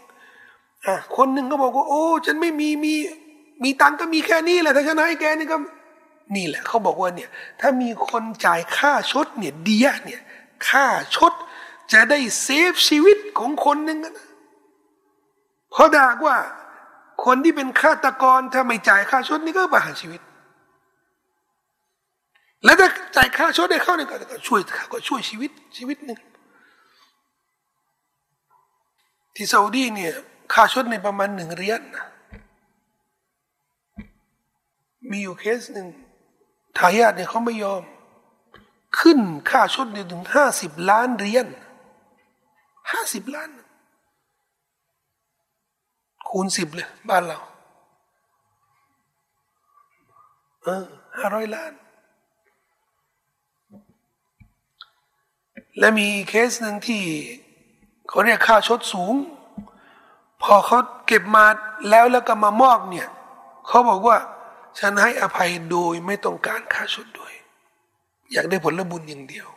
Speaker 1: อะคนหนึ่งก็บอกว่า โอ้ ฉันไม่มีมี มีตังก็มีแค่นี้แหละถ้าฉันให้แกนี่ก็ นี่แหละเขาบอกว่าเนี่ย ถ้ามีคนจ่ายค่าชดเนี่ยเดียเนี่ย ค่าชด จะได้เซฟชีวิตของคนหนึ่งนะเพราะดาว่า คนที่เป็นฆาตกรถ้าไม่จ่ายค่าชดนี่ก็ประหารชีวิต แล้วถ้าจ่ายค่าชดให้เข้าเนี่ยก็ช่วยก็ช่วยชีวิตชีวิตหนึ่งที่ซาอุดีเนี่ยค่าชดในประมาณหนึ่งเรียนนะ มีอยู่เคสหนึ่งทายาทเนี่ยเขาไม่ยอม ขึ้นค่าชดเนี่ยถึงห้าสิบล้านเหรียญห้าสิบล้าน คูณสิบเลยบ้านเรา เออห้าร้อยล้าน และมีเคสหนึ่งที่เขาเรียกค่าชดสูง พอเขาเก็บมาแล้วแล้วก็มามอบเนี่ยเขาบอกว่า ฉันให้อภัยโดยไม่ต้องการค่าชดด้วย อยากได้ผลบุญอย่างเดียว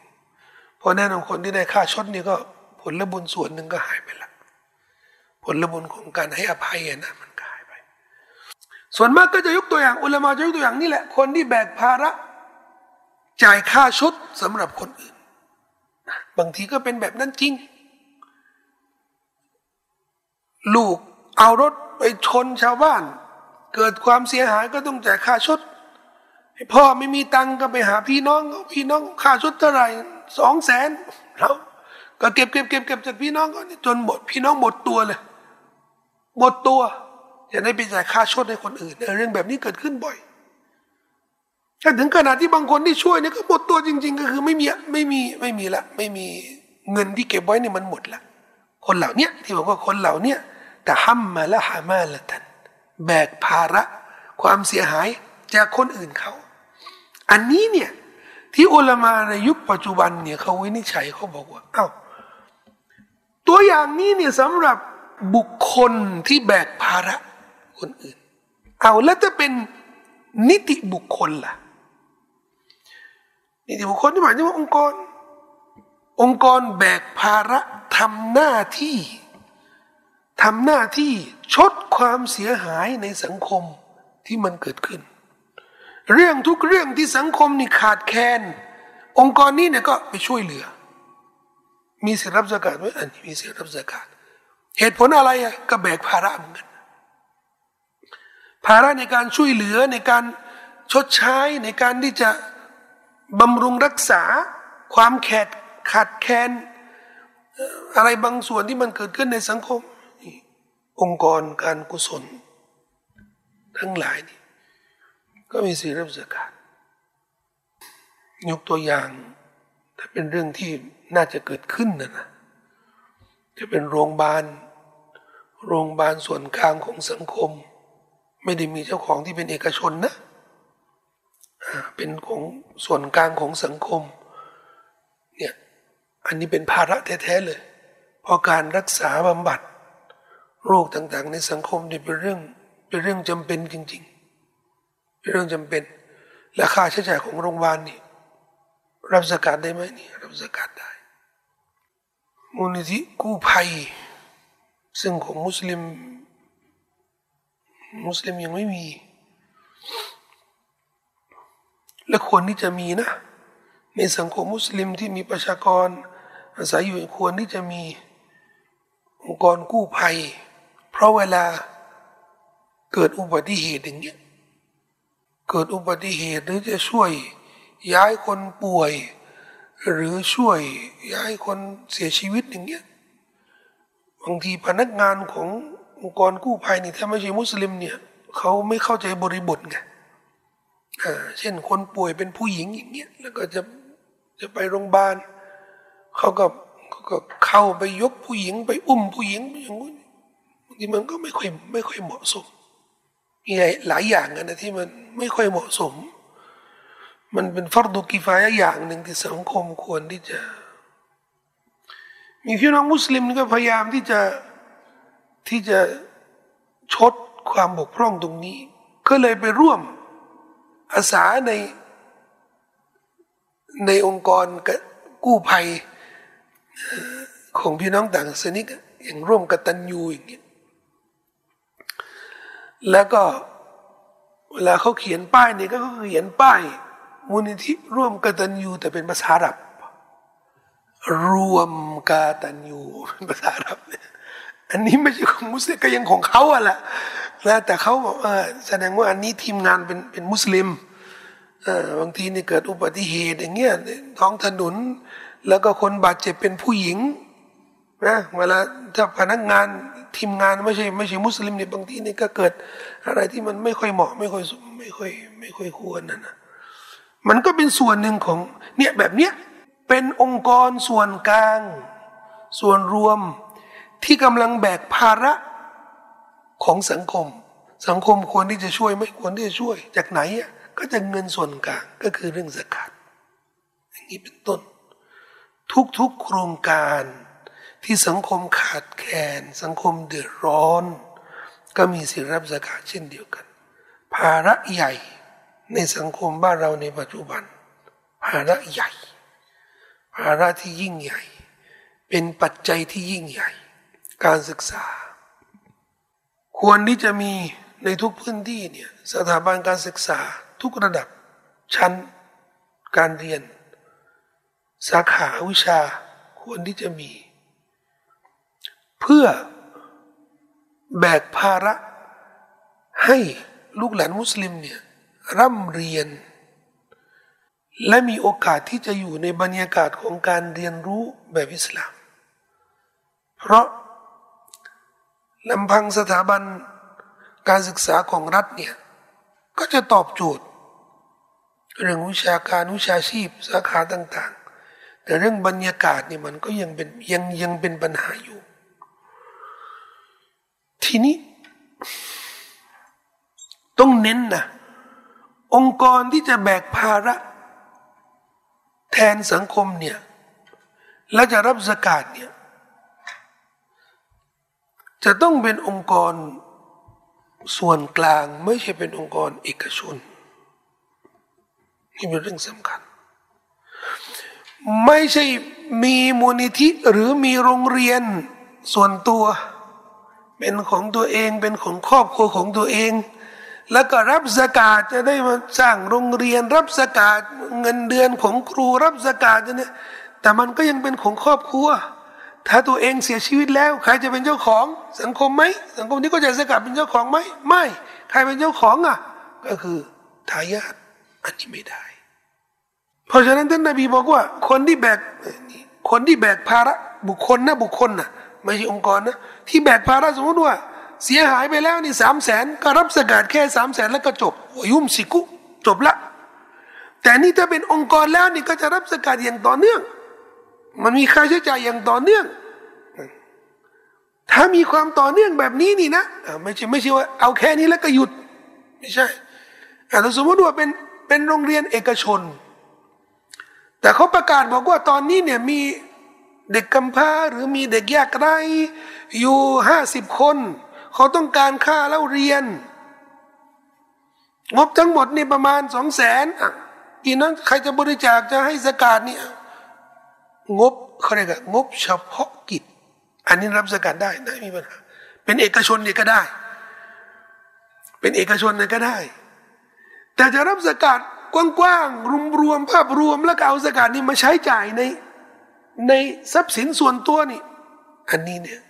Speaker 1: พราะแน่นอนคนที่ได้ค่าชดนี่ก็ผลบุญส่วนหนึ่งก็หายไปละผลบุญของการให้อภัยนะมันก็หายไป ส่วนมากก็จะยกตัวอย่างอุลามาจะยกตัวอย่างนี่แหละ คนที่แบกภาระ จ่ายค่าชดสำหรับคนอื่น บางทีก็เป็นแบบนั้นจริง ลูกเอารถไปชนชาวบ้าน เกิดความเสียหายก็ต้องจ่ายค่าชดพ่อไม่มีตังก็ไปหาพี่น้องพี่น้องค่าชดเท่าไหร่สองแสนแล้วก็เก็บเก็บเก็บเก็บจากพี่น้องก็จนหมดพี่น้องหมดตัวเลยหมดตัวจะได้ไปจ่ายค่าชดให้คนอื่นเรื่องแบบนี้เกิดขึ้นบ่อยถ้าถึงขนาดที่บางคนที่ช่วยเนี่ยก็หมดตัวจริง ๆ ก็คือไม่มีไม่มีไม่มีละไม่มีเงินที่เก็บไว้เนี่ยมันหมดละคนเหล่านี้ที่บอกว่าคนเหล่านี้แต่ห้ามมาละหามาละทัน แบกภาระ ความเสียหายจากคนอื่นเขา อันนี้เนี่ย ที่อุลามาในยุคปัจจุบันเนี่ยเขาวินิจฉัยเขาบอกว่าเอา้าตัวอย่างนี้เนี่ยสำหรับบุคคลที่แบกภาระคนอื่น เอาแล้วจะเป็นนิติบุคคลล่ะ นิติบุคคลที่หมายถึงว่าองค์กร องค์กรแบกภาระทำหน้าที่ ทำหน้าที่ชดความเสียหายในสังคมที่มันเกิดขึ้น เรื่องทุกเรื่องที่สังคมนี่ขาดแคลนองค์กรนี้เนี่ยก็ไปช่วยเหลือ มีสิทธิรับสกาดไหมอันนี้มีสิทธิรับสกาดเหตุผลอะไรอะก็แบกภาระเหมือนกันภาระในการช่วยเหลือในการชดใช้ในการที่จะบำรุงรักษาความแขดขาดแคลนอะไรบางส่วนที่มันเกิดขึ้นในสังคม องค์กรการกุศล ทั้งหลายนี่ก็มีสีรับสกาดยกตัวอย่าง ถ้าเป็นเรื่องที่น่าจะเกิดขึ้นนะนะจะเป็นโรงพยาบาล โรงพยาบาลส่วนกลางของสังคม ไม่ได้มีเจ้าของที่เป็นเอกชนนะเป็นของส่วนกลางของสังคมเนี่ยอันนี้เป็นภาระแท้ๆเลยเพราะการรักษาบำบัด โรคต่างๆ ในสังคมนี่เป็นเรื่องเป็นเรื่องจำเป็นจริง ๆ เป็นเรื่องจำเป็น และค่าใช้จ่ายของโรงพยาบาลนี่รับสกัดได้ไหมนี่รับสกัดได้ มูลนิธิกู้ภัย ซึ่งของมุสลิม มุสลิมยังไม่มี และควรที่จะมีนะ ในสังคมมุสลิมที่มีประชากรอาศัยอยู่ควรที่จะมีองค์กรกู้ภัย เพราะเวลาเกิดอุบัติเหตุอย่างเงี้ยเกิดอุบัติเหตุหรือจะช่วยย้ายคนป่วย หรือช่วยย้ายคนเสียชีวิตอย่างเงี้ยบางทีพนักงานขององค์กรกู้ภัยนี่ถ้าไม่ใช่มุสลิมเนี่ยเขาไม่เข้าใจบริบทไงอ่าเช่นคนป่วยเป็นผู้หญิงอย่างเงี้ยแล้วก็จะจะไปโรงพยาบาลเขาก็เขาก็เข้าไปยกผู้หญิงไปอุ้มผู้หญิงอย่างงี้บาง ทีมันก็ไม่ค่อยไม่ค่อยเหมาะสมมีหลายอย่างนะที่มันไม่ค่อยเหมาะสม มันเป็นฟัรดุกิฟายอย่างหนึ่งที่สังคมควรที่จะ มีพี่น้องมุสลิมก็พยายามที่จะที่จะชดความบกพร่องตรงนี้ ก็เลยไปร่วมอาสาในในองค์กรกู้ภัยของพี่น้องต่างศาสนิกอย่างร่วมกับตันยูอย่างเงี้ย แล้วก็เวลาเขาเขียนป้ายนี่ก็เขียนป้าย มูลนิธิร่วมกตัญญูแต่เป็นภาษาอรับรวมกาตัญญูเป็นภาษาอรับอันนี้ไม่ใช่ของมุสลิมก็ยังของเขาอะแหละนะแต่เขาบอกเออแสดงว่าอันนี้ทีมงานเป็นเป็นมุสลิมเออบางทีนี่เกิดอุบัติเหตุอย่างเงี้ยท้องถนนแล้วก็คนบาดเจ็บเป็นผู้หญิงนะเวลาถ้าพนักงาน ทีมงานไม่ใช่ไม่ใช่มุสลิมเนี่ยบางทีนี่ก็เกิดอะไรที่มันไม่ค่อยเหมาะไม่ค่อยไม่ค่อยไม่ค่อยควรนะนะมันก็เป็นส่วนหนึ่งของเนี่ยแบบเนี้ยเป็นองค์กรส่วนกลาง ส่วนรวมที่กำลังแบกภาระของสังคม สังคมควรที่จะช่วยไม่ควรที่จะช่วย จากไหนอะก็จะเงินส่วนกลางก็คือเรื่องสกัดอย่างนี้เป็นต้น ทุกๆโครงการ ที่สังคมขาดแคลนสังคมเดือดร้อน ก็มีสิทธิรับสกาดเช่นเดียวกัน ภาระใหญ่ในสังคมบ้านเราในปัจจุบัน ภาระใหญ่ ภาระที่ยิ่งใหญ่ เป็นปัจจัยที่ยิ่งใหญ่ การศึกษา ควรที่จะมีในทุกพื้นที่เนี่ยสถาบันการศึกษาทุกระดับ ชั้น การเรียน สาขาวิชาควรที่จะมี เพื่อแบกภาระ ให้ลูกหลานมุสลิมเนี่ยร่ำเรียน และมีโอกาสที่จะอยู่ในบรรยากาศของการเรียนรู้แบบอิสลาม เพราะลำพังสถาบันการศึกษาของรัฐเนี่ยก็จะตอบโจทย์ เรื่องวิชาการวิชาชีพสาขาต่าง ๆ แต่เรื่องบรรยากาศเนี่ยมันก็ยังเป็นยังยังเป็นปัญหาอยู่ ทีนี้ ต้องเน้นนะองค์กรที่จะแบกภาระ แทนสังคมเนี่ย และจะรับสกาดเนี่ย จะต้องเป็นองค์กรส่วนกลางไม่ใช่เป็นองค์กรเอกชน นี่เป็นเรื่องสำคัญ ไม่ใช่มีมูลนิธิหรือมีโรงเรียนส่วนตัว เป็นของตัวเองเป็นของครอบครัวของตัวเอง แล้วก็รับสกาดจะได้มาสร้างโรงเรียน รับสกาดเงินเดือนของครูรับสกาดเนี่ยแต่มันก็ยังเป็นของครอบครัว ถ้าตัวเองเสียชีวิตแล้ว ใครจะเป็นเจ้าของสังคมไหมสังคมนี้ก็จะสกัดเป็นเจ้าของไหมไม่ ใครเป็นเจ้าของอะ ก็คือทายาทอันนี้ไม่ได้ เพราะฉะนั้นท่านนบีบอกว่า คนที่แบกคนที่แบกภาระบุคคลนะบุคคลนะ ไม่ใช่องค์กรนะที่แบกภาระสมมติว่า เสียหายไปแล้วนี่สามแสนก็รับสกัดแค่สามแสนแล้วก็จบยุ่มสิกุจบละ แต่นี่ถ้าเป็นองค์กรแล้วนี่ก็จะรับสกัดอย่างต่อเนื่อง มันมีค่าใช้จ่ายอย่างต่อเนื่อง ถ้ามีความต่อเนื่องแบบนี้นี่นะไม่ใช่ไม่ใช่ว่าเอาแค่นี้แล้วก็หยุด ไม่ใช่แต่สมมติว่าเป็นเป็นโรงเรียนเอกชน แต่เขาประกาศบอกว่าตอนนี้เนี่ยมี เด็กกำพร้าหรือมีเด็กยากไร้อยู่ห้าสิบคน เขาต้องการค่าเล่าเรียน งบทั้งหมดนี่ประมาณสองแสนอะอีนั้นใครจะบริจาคจะให้สกาดเนี่ยงบเขาเรียกงบเฉพาะกิจ อันนี้รับสกัดได้ไม่มีปัญหาเป็นเอกชนเนี่ยก็ได้ เป็นเอกชนเนี่ยก็ได้ แต่จะรับสกัดกว้างๆรวมรวมภาพรวมแล้วก็เอาสกัดนี้มาใช้จ่ายใน ในทรัพย์สินส่วนตัวนี่ อันนี้เนี่ย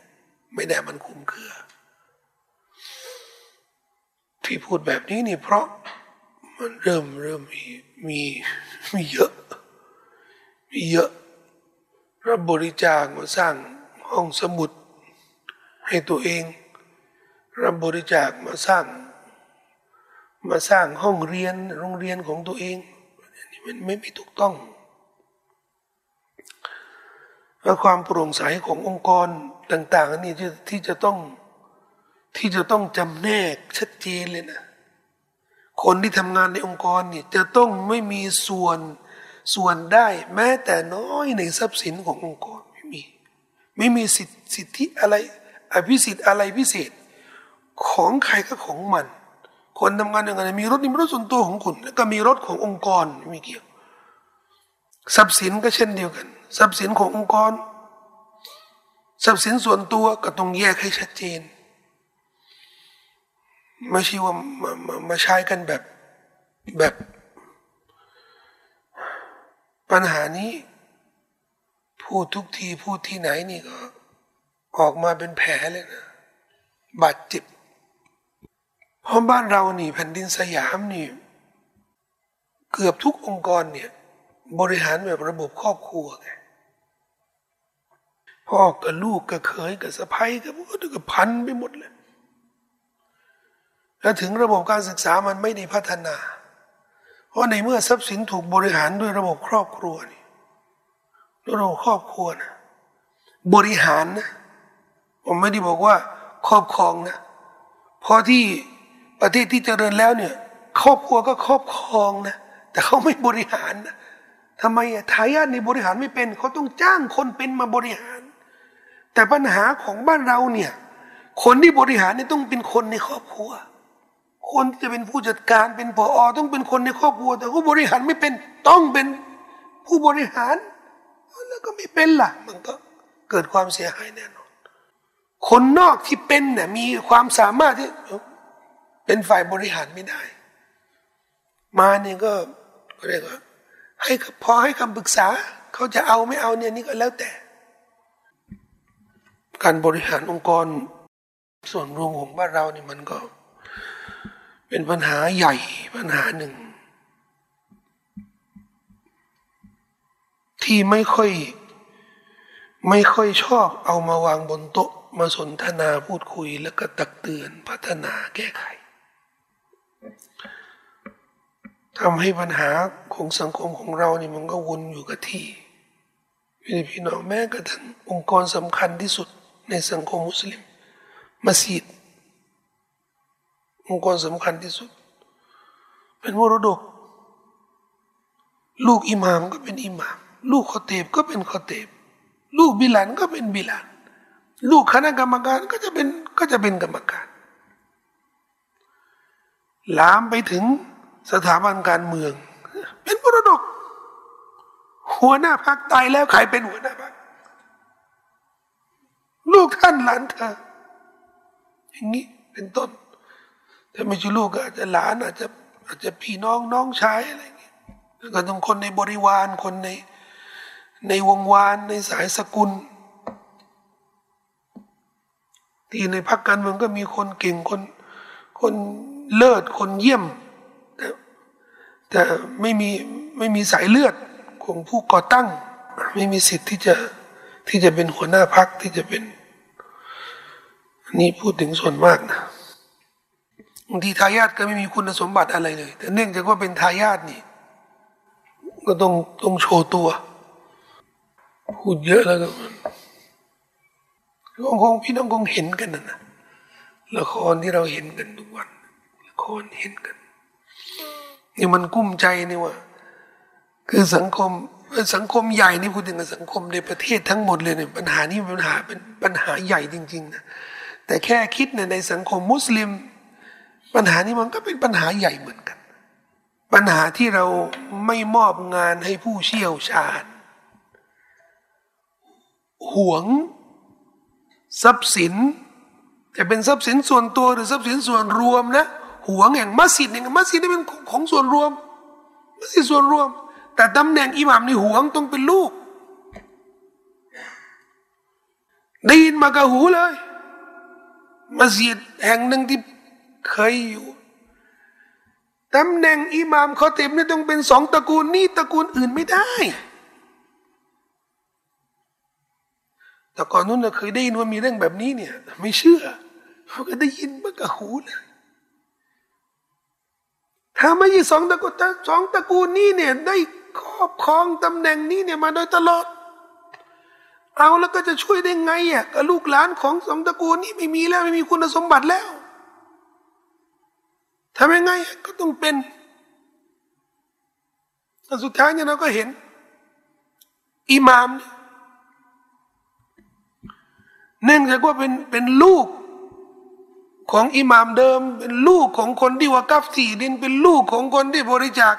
Speaker 1: ไม่ได้มันคุ้มเคือ ที่พูดแบบนี้นี่ เพราะมันเริ่มเริ่มมีมีมีเยอะ มีเยอะรับบริจาคมาสร้างห้องสมุด ให้ตัวเอง รับบริจาคมาสร้าง มาสร้างห้องเรียนโรงเรียนของตัวเองนี่มันไม่ไม่ถูกต้อง และความโปร่งใสขององค์กรต่างๆนี่ที่จะต้องที่จะต้องจำแนกชัดเจนเลยนะคนที่ทำงานในองค์กรนี่จะต้องไม่มีส่วนส่วนได้ แม้แต่น้อยในทรัพย์สินขององค์กรไม่มี ไม่มีสิทธิสิทธิอะไรอภิสิทธิ์อะไรพิเศษ ของใครก็ของมัน คนทำงานอย่างไรมีรถนี่รถส่วนตัวของคุณแล้วก็มีรถขององค์กรไม่เกี่ยว ทรัพย์สินก็เช่นเดียวกัน ทรัพย์สินขององค์กร ทรัพย์สินส่วนตัวก็ต้องแยกให้ชัดเจน ไม่ใช่ว่ามามามาใช้กันแบบแบบ ปัญหานี้ พูดทุกทีพูดที่ไหนนี่ก็ ออกมาเป็นแผลเลยนะบาดเจ็บเพราะบ้านเรานี่แผ่นดินสยามนี่ เกือบทุกองค์กรเนี่ย บริหารแบบระบบครอบครัวไง พ่อกับลูกกับเขยกับสะพ้ยกับพวกก็พันไปหมดเลยแล้วถึงระบบการศึกษามันไม่ได้พัฒนา เพราะในเมื่อทรัพย์สินถูกบริหารด้วยระบบครอบครัวนี่ระบบครอบครัวนะบริหารนะผมไม่ได้บอกว่าครอบครองนะพอที่ประเทศที่เจริญแล้วเนี่ย ครอบครัวก็ครอบครองนะแต่เขาไม่บริหารนะทำไมอะทายาทในบริหารไม่เป็น เขาต้องจ้างคนเป็นมาบริหาร แต่ปัญหาของบ้านเราเนี่ย คนที่บริหารเนี่ยต้องเป็นคนในครอบครัว คนที่จะเป็นผู้จัดการเป็นผอต้องเป็นคนในครอบครัว แต่ก็บริหารไม่เป็นต้องเป็นผู้บริหาร แล้วก็ไม่เป็นล่ะ มันก็เกิดความเสียหายแน่นอน คนนอกที่เป็นเนี่ยมีความสามารถที่เป็นฝ่ายบริหารไม่ได้ มาเนี่ยก็เรียกว่าให้พอให้คำปรึกษา เขาจะเอาไม่เอาเนี่ยนี่ก็แล้วแต่ การบริหารองค์กร ส่วนรวมของบ้านเราเนี่ยมันก็ เป็นปัญหาใหญ่ปัญหาหนึ่ง ที่ไม่ค่อย ไม่ค่อยชอบเอามาวางบนโต๊ะมาสนทนาพูดคุยแล้วก็ตักเตือนพัฒนาแก้ไขทำให้ปัญหาของสังคมของเราเนี่ยมันก็วนอยู่กับที่พี่น้องแม้กระทั่งองค์กรสำคัญที่สุด ในสังคมมุสลิมมัสยิดองค์กรสำคัญที่สุด เป็นมรดก ลูกอิหมามก็เป็นอิหมาม ลูกขอเตบก็เป็นขอเตบ ลูกบิลันก็เป็นบิลันลูกคณะกรรมการก็จะเป็นก็จะเป็นกรรมการ ลามไปถึงสถาบันการเมือง เป็นมรดก หัวหน้าพักตายแล้วใครเป็นหัวหน้าพัก ลูกท่านหลานเธอ อย่างนี้เป็นต้นถ้าไม่ใช่ลูกอาจจะหลานอาจจะอาจจะพี่น้องน้องชายอะไรอย่างนี้แล้วก็ต้องคนในบริวารคนในในวงวานในสายสกุล ที่ในพรรคการเมืองก็มีคนเก่งคนคนเลิศคนเยี่ยม แต่แต่ไม่มีไม่มีสายเลือดของผู้ก่อตั้ง ไม่มีสิทธิ์ที่จะที่จะเป็นหัวหน้าพรรคที่จะเป็น นี่พูดถึงส่วนมากนะบางทีทายาทก็ไม่มีคุณสมบัติอะไรเลย แต่เนื่องจากว่าเป็นทายาทนี่ ก็ต้องต้องโชว์ตัว พูดเยอะแล้วก็คงพี่น้องคงเห็นกันนะนะละครที่เราเห็นกันทุกวันละครเห็นกันนี่มันกุ้มใจนี่ว่า คือสังคมสังคมใหญ่นี่พูดถึงสังคมในประเทศทั้งหมดเลยเนี่ยปัญหานี้ปัญหาเป็นปัญหาใหญ่จริง ๆ นะ แต่แค่คิดในในสังคมมุสลิม ปัญหานี้มันก็เป็นปัญหาใหญ่เหมือนกัน ปัญหาที่เราไม่มอบงานให้ผู้เชี่ยวชาญหวง ทรัพย์สินจะเป็นทรัพย์สินส่วนตัวหรือทรัพย์สินส่วนรวมนะหวงอย่างมัสยิดเนี่ยมัสยิดนี่เป็นของส่วนรวมมัสยิดส่วนรวม แต่ตำแหน่งอิหมามในหวงต้องเป็นลูกได้ยินมากระหูเลย มัสยิดแห่งหนึ่งที่เคยอยู่ตำแหน่งอิหม่ามเขาเต็มนี่ต้องเป็นสองตระกูลนี่ตระกูลอื่นไม่ได้ แต่ก่อนนู้นเราเคยได้ยินว่ามีเรื่องแบบนี้เนี่ย ไม่เชื่อเขาก็ได้ยินมากระหูเลยถ้าไม่ใช่สองตระกูลสองตระกูลนี้เนี่ย ได้ครอบครองตำแหน่งนี้เนี่ยมาโดยตลอด เอาแล้วก็จะช่วยได้ไงอะกับลูกหลานของสองตระกูลนี้ไม่มีแล้วไม่มีคุณสมบัติแล้วทำยังไงก็ต้องเป็นสุดท้ายเนี่ยเราก็เห็น อิหมามเนื่องจากว่าเป็นเป็นลูกของอิหมามเดิม เป็นลูกของคนที่ว่าวะกัฟที่ดิน เป็นลูกของคนที่บริจาค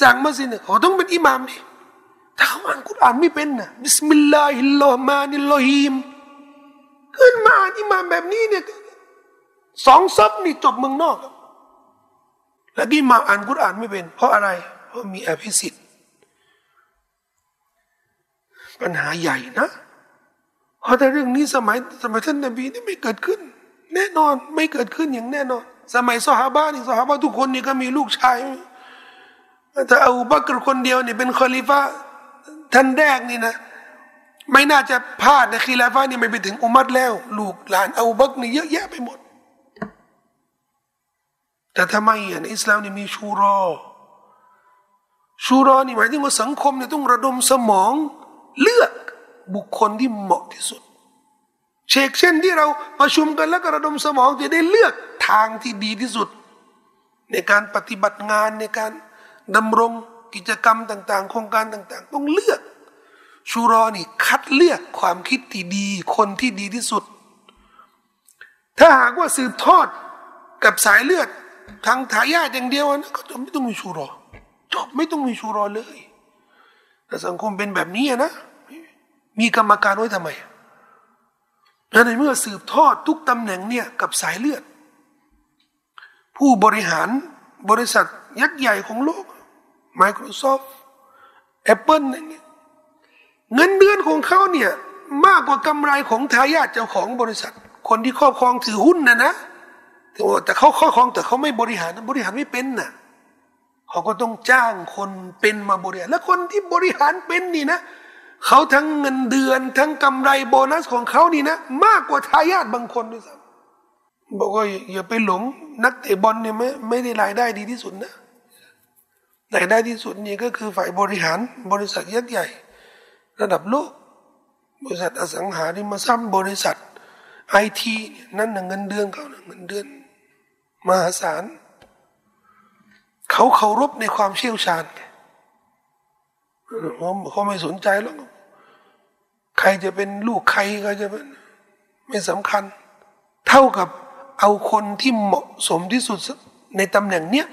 Speaker 1: สร้างมัสยิดเขาต้องเป็นอิหมามดิ ถ้าเขาอ่านกุรอานไม่เป็นนะبسم الله الرحمن الرحيمขึ้นมาอ่านอิมามแบบนี้เนี่ยสองซับนี่จบเมืองนอกแล้วอิหมาอ่านกุรอานไม่เป็น เพราะอะไร เพราะมีอภิสิทธิ์ ปัญหาใหญ่นะ เพราะแต่เรื่องนี้สมัยสมัยท่านนบีนี่ไม่เกิดขึ้น แน่นอนไม่เกิดขึ้นอย่างแน่นอน สมัยสหาบ้านนี่สหาบ้าทุกคนนี่ก็มีลูกชายแต่อาบักรคนเดียวนี่เป็นคอลิฟ้า ท่านแรกนี่นะ ไม่น่าจะพลาดในคีลาฟ้านี่ไม่ไปถึงอุมัดแล้ว ลูกหลานอาบักนี่เยอะแยะไปหมด แต่ทำไมอะในอิสลามนี่มีชูรอ ชูรอนี่หมายถึงว่าสังคมเนี่ยต้องระดมสมองเลือกบุคคลที่เหมาะที่สุด เชกเช่นที่เราประชุมกันแล้วก็ระดมสมองจะได้เลือกทางที่ดีที่สุด ในการปฏิบัติงานในการดำรง กิจกรรมต่าง ๆ โครงการต่าง ๆ ต้องเลือก ชูรอนี่คัดเลือกความคิดที่ดี คนที่ดีที่สุด ถ้าหากว่าสืบทอดกับสายเลือดทางทายาทอย่างเดียวนะก็จะไม่ต้องมีชูรอจบไม่ต้องมีชูรอเลยแต่สังคมเป็นแบบนี้นะม่มีกรรมการไว้ทำไมแล้วในเมื่อสืบทอดทุกตำแหน่งเนี่ยกับสายเลือด ผู้บริหารบริษัทยักษ์ใหญ่ของโลก Microsoft Apple เนี่ยเงินเดือนของเขาเนี่ยมากกว่ากำไรของทายาทเจ้าของบริษัท คนที่ครอบครองถือหุ้นนะนะแต่เขาครอบครองแต่เขาไม่บริหารบริหารไม่เป็นน่ะเขาก็ต้องจ้างคนเป็นมาบริหาร และคนที่บริหารเป็นนี่นะเขาทั้งเงินเดือน ทั้งกำไรโบนัสของเขานี่นะ มากกว่าทายาทบางคนด้วยซ้ำบอกว่าอย่าไปหลงนักเตะบอลเนี่ยไม่ไม่ได้รายได้ดีที่สุดนะ รายได้ที่สุดนี่ก็คือฝ่ายบริหารบริษัทยักษ์ใหญ่ ระดับโลก บริษัทอสังหาริมทรัพย์บริษัทไอทีนั่นเงินเดือนเขาเงินเดือน มหาศาลเขาเคารพในความเชี่ยวชาญเขาไม่สนใจหรอกใครจะเป็นลูกใครก็จะเป็นไม่สำคัญ เท่ากับเอาคนที่เหมาะสมที่สุดในตำแหน่งเนี้ย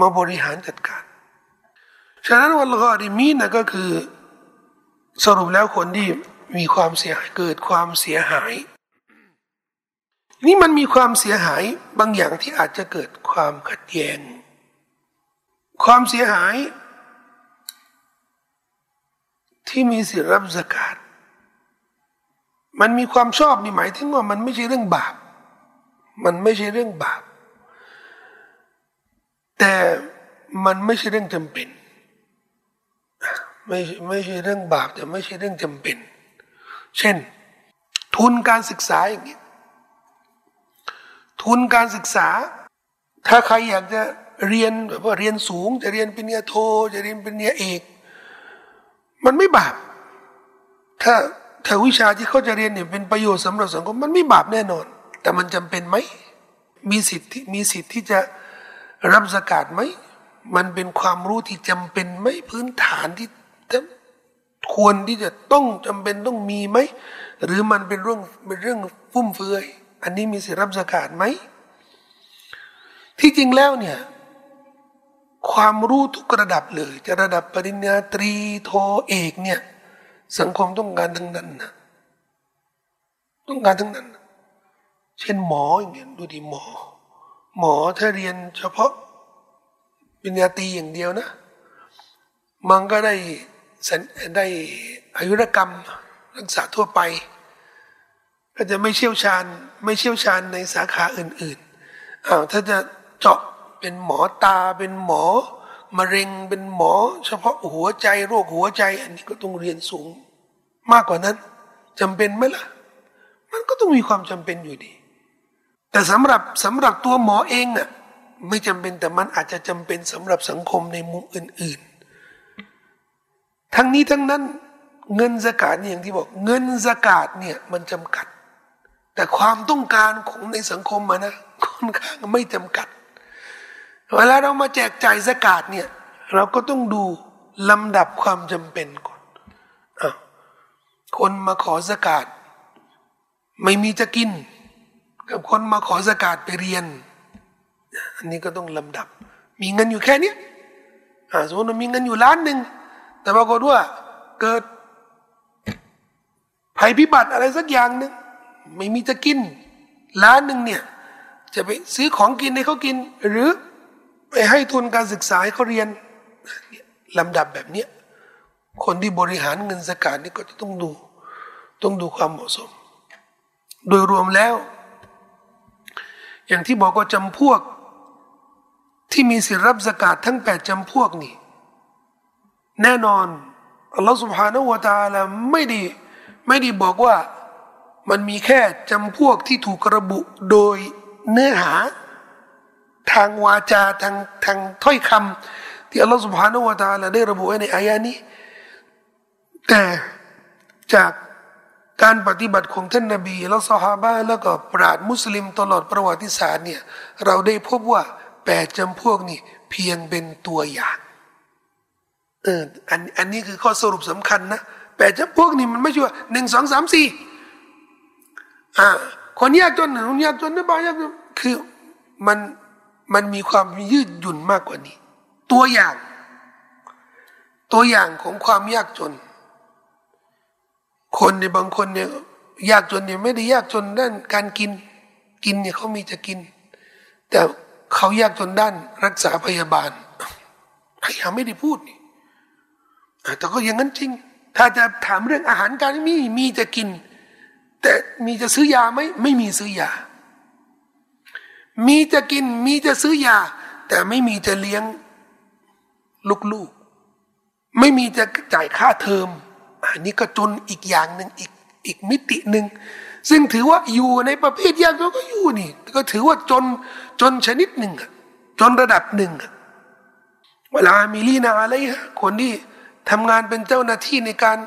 Speaker 1: มาบริหารจัดการ ฉะนั้นวันละกอดีมีนะก็คือสรุปแล้วคนที่มีความเสียหายเกิดความเสียหาย นี่มันมีความเสียหายบางอย่างที่อาจจะเกิดความขัดแย้งความเสียหาย ที่มีสิทธิรับสกาดมันมีความชอบนี่หมายถึงว่ามันไม่ใช่เรื่องบาป มันไม่ใช่เรื่องบาป แต่มันไม่ใช่เรื่องจำเป็น ไม่ไม่ใช่เรื่องบาปแต่ไม่ใช่เรื่องจำเป็น เช่น ทุนการศึกษาอย่างนี้ ทุนการศึกษา ถ้าใครอยากจะเรียนแบบว่าเรียนสูง จะเรียนปริญญาโท จะเรียนปริญญาเอก มันไม่บาป ถ้าถ้าวิชาที่เขาจะเรียนเนี่ยเป็นประโยชน์สำหรับสังคมมันไม่บาปแน่นอน แต่มันจำเป็นไหมมีสิทธิ์มีสิทธิ์ที่จะรับสกาดไหมมันเป็นความรู้ที่จำเป็นไหมพื้นฐานที่ ควรที่จะต้องจำเป็นต้องมีไหม หรือมันเป็นเรื่องเป็นเรื่องฟุ่มเฟือย อันนี้มีสิทธิรับสกาดไหม ที่จริงแล้วเนี่ยความรู้ทุกระดับเลย จะระดับปริญญาตรีโทเอกเนี่ย สังคมต้องการทั้งนั้นนะต้องการทั้งนั้น เช่นหมออย่างเงี้ยดูดิหมอ หมอถ้าเรียนเฉพาะปริญญาตรีอย่างเดียวนะ มันก็ได้ ได้อายุรกรรมรักษาทั่วไป ก็จะไม่เชี่ยวชาญไม่เชี่ยวชาญในสาขาอื่นๆอ้าวถ้าจะเจาะเป็นหมอตาเป็นหมอมะเร็งเป็นหมอ เฉพาะหัวใจโรคหัวใจ อันนี้ก็ต้องเรียนสูงมากกว่านั้นจำเป็นไหมล่ะ มันก็ต้องมีความจำเป็นอยู่ดี แต่สำหรับสำหรับตัวหมอเองน่ะไม่จำเป็นแต่มันอาจจะจำเป็นสำหรับสังคมในมุมอื่น ๆ ทั้งนี้ทั้งนั้น เงินสกาดอย่างที่บอก เงินสกาดเนี่ยมันจำกัด แต่ความต้องการของในสังคมมันะค่อนข้างไม่จำกัด เวลาเรามาแจกจ่ายสกาดเนี่ยเราก็ต้องดูลำดับความจำเป็นก่อนอคนมาขอสกาดไม่มีจะกิน กับคนมาขอสกาดไปเรียน อันนี้ก็ต้องลำดับ มีเงินอยู่แค่นี้สมมติเรามีเงินอยู่ล้านหนึ่ง แต่ปรากฏว่าเกิดภัยพิบัติอะไรสักอย่างหนึ่งไม่มีจะกินล้านหนึ่งเนี่ย จะไปซื้อของกินให้เขากิน หรือไปให้ทุนการศึกษาให้เขาเรียนลำดับแบบเนี้ยคนที่บริหารเงินสกาดนี่ก็จะต้องดู ต้องดูความเหมาะสม โดยรวมแล้ว อย่างที่บอกว่าจำพวก ที่มีสิทธิรับสกาดทั้งแปดจำพวกนี่ แน่นอนอัลลอฮฺสุบฮานาวะตาละไม่ได้ไม่ได้บอกว่ามันมีแค่จำพวกที่ถูกระบุโดยเนื้อหา ทางวาจาทางทางถ้อยคำที่อัลลอฮฺสุบฮานาวะตาลาได้ระบุไว้ในอายานี้ แต่จากการปฏิบัติของท่านนบี และสฮาบะแล้วก็ปราดมุสลิมตลอดประวัติศาสตร์เนี่ยเราได้พบว่าแปดจำพวกนี้เพียงเป็นตัวอย่าง เอออันอันนี้คือข้อสรุปสำคัญนะแปดจำพวกนี้มันไม่ใช่ว่าหนึ่งสองสามสี่อ่าคนยากจนคนยากจนนะบ้ายากจนคือมันมันมีความยืดหยุ่นมากกว่านี้ ตัวอย่าง ตัวอย่างของความยากจน คนเนี่ยบางคนเนี่ยยากจนเนี่ยไม่ได้ยากจนด้านการกินกินเนี่ยเขามีจะกิน แต่เขายากจนด้านรักษาพยาบาลพยายามไม่ได้พูดนี่ แต่ก็อย่างนั้นจริง ถ้าจะถามเรื่องอาหารการมีมีจะกิน แต่มีจะซื้อยาไหมไม่มีซื้อยา มีจะกินมีจะซื้อยา แต่ไม่มีจะเลี้ยงลูกๆ ไม่มีจะจ่ายค่าเทอม อันนี้ก็จนอีกอย่างหนึ่งอีกอีกมิติหนึ่งซึ่งถือว่าอยู่ในประเภทยากจนก็อยู่นี่ ก็ถือว่าจนจนชนิดหนึ่งจนระดับหนึ่งเวลามีลีนาอะไรฮะคนที่ ทำงานเป็นเจ้าหน้าที่ในการ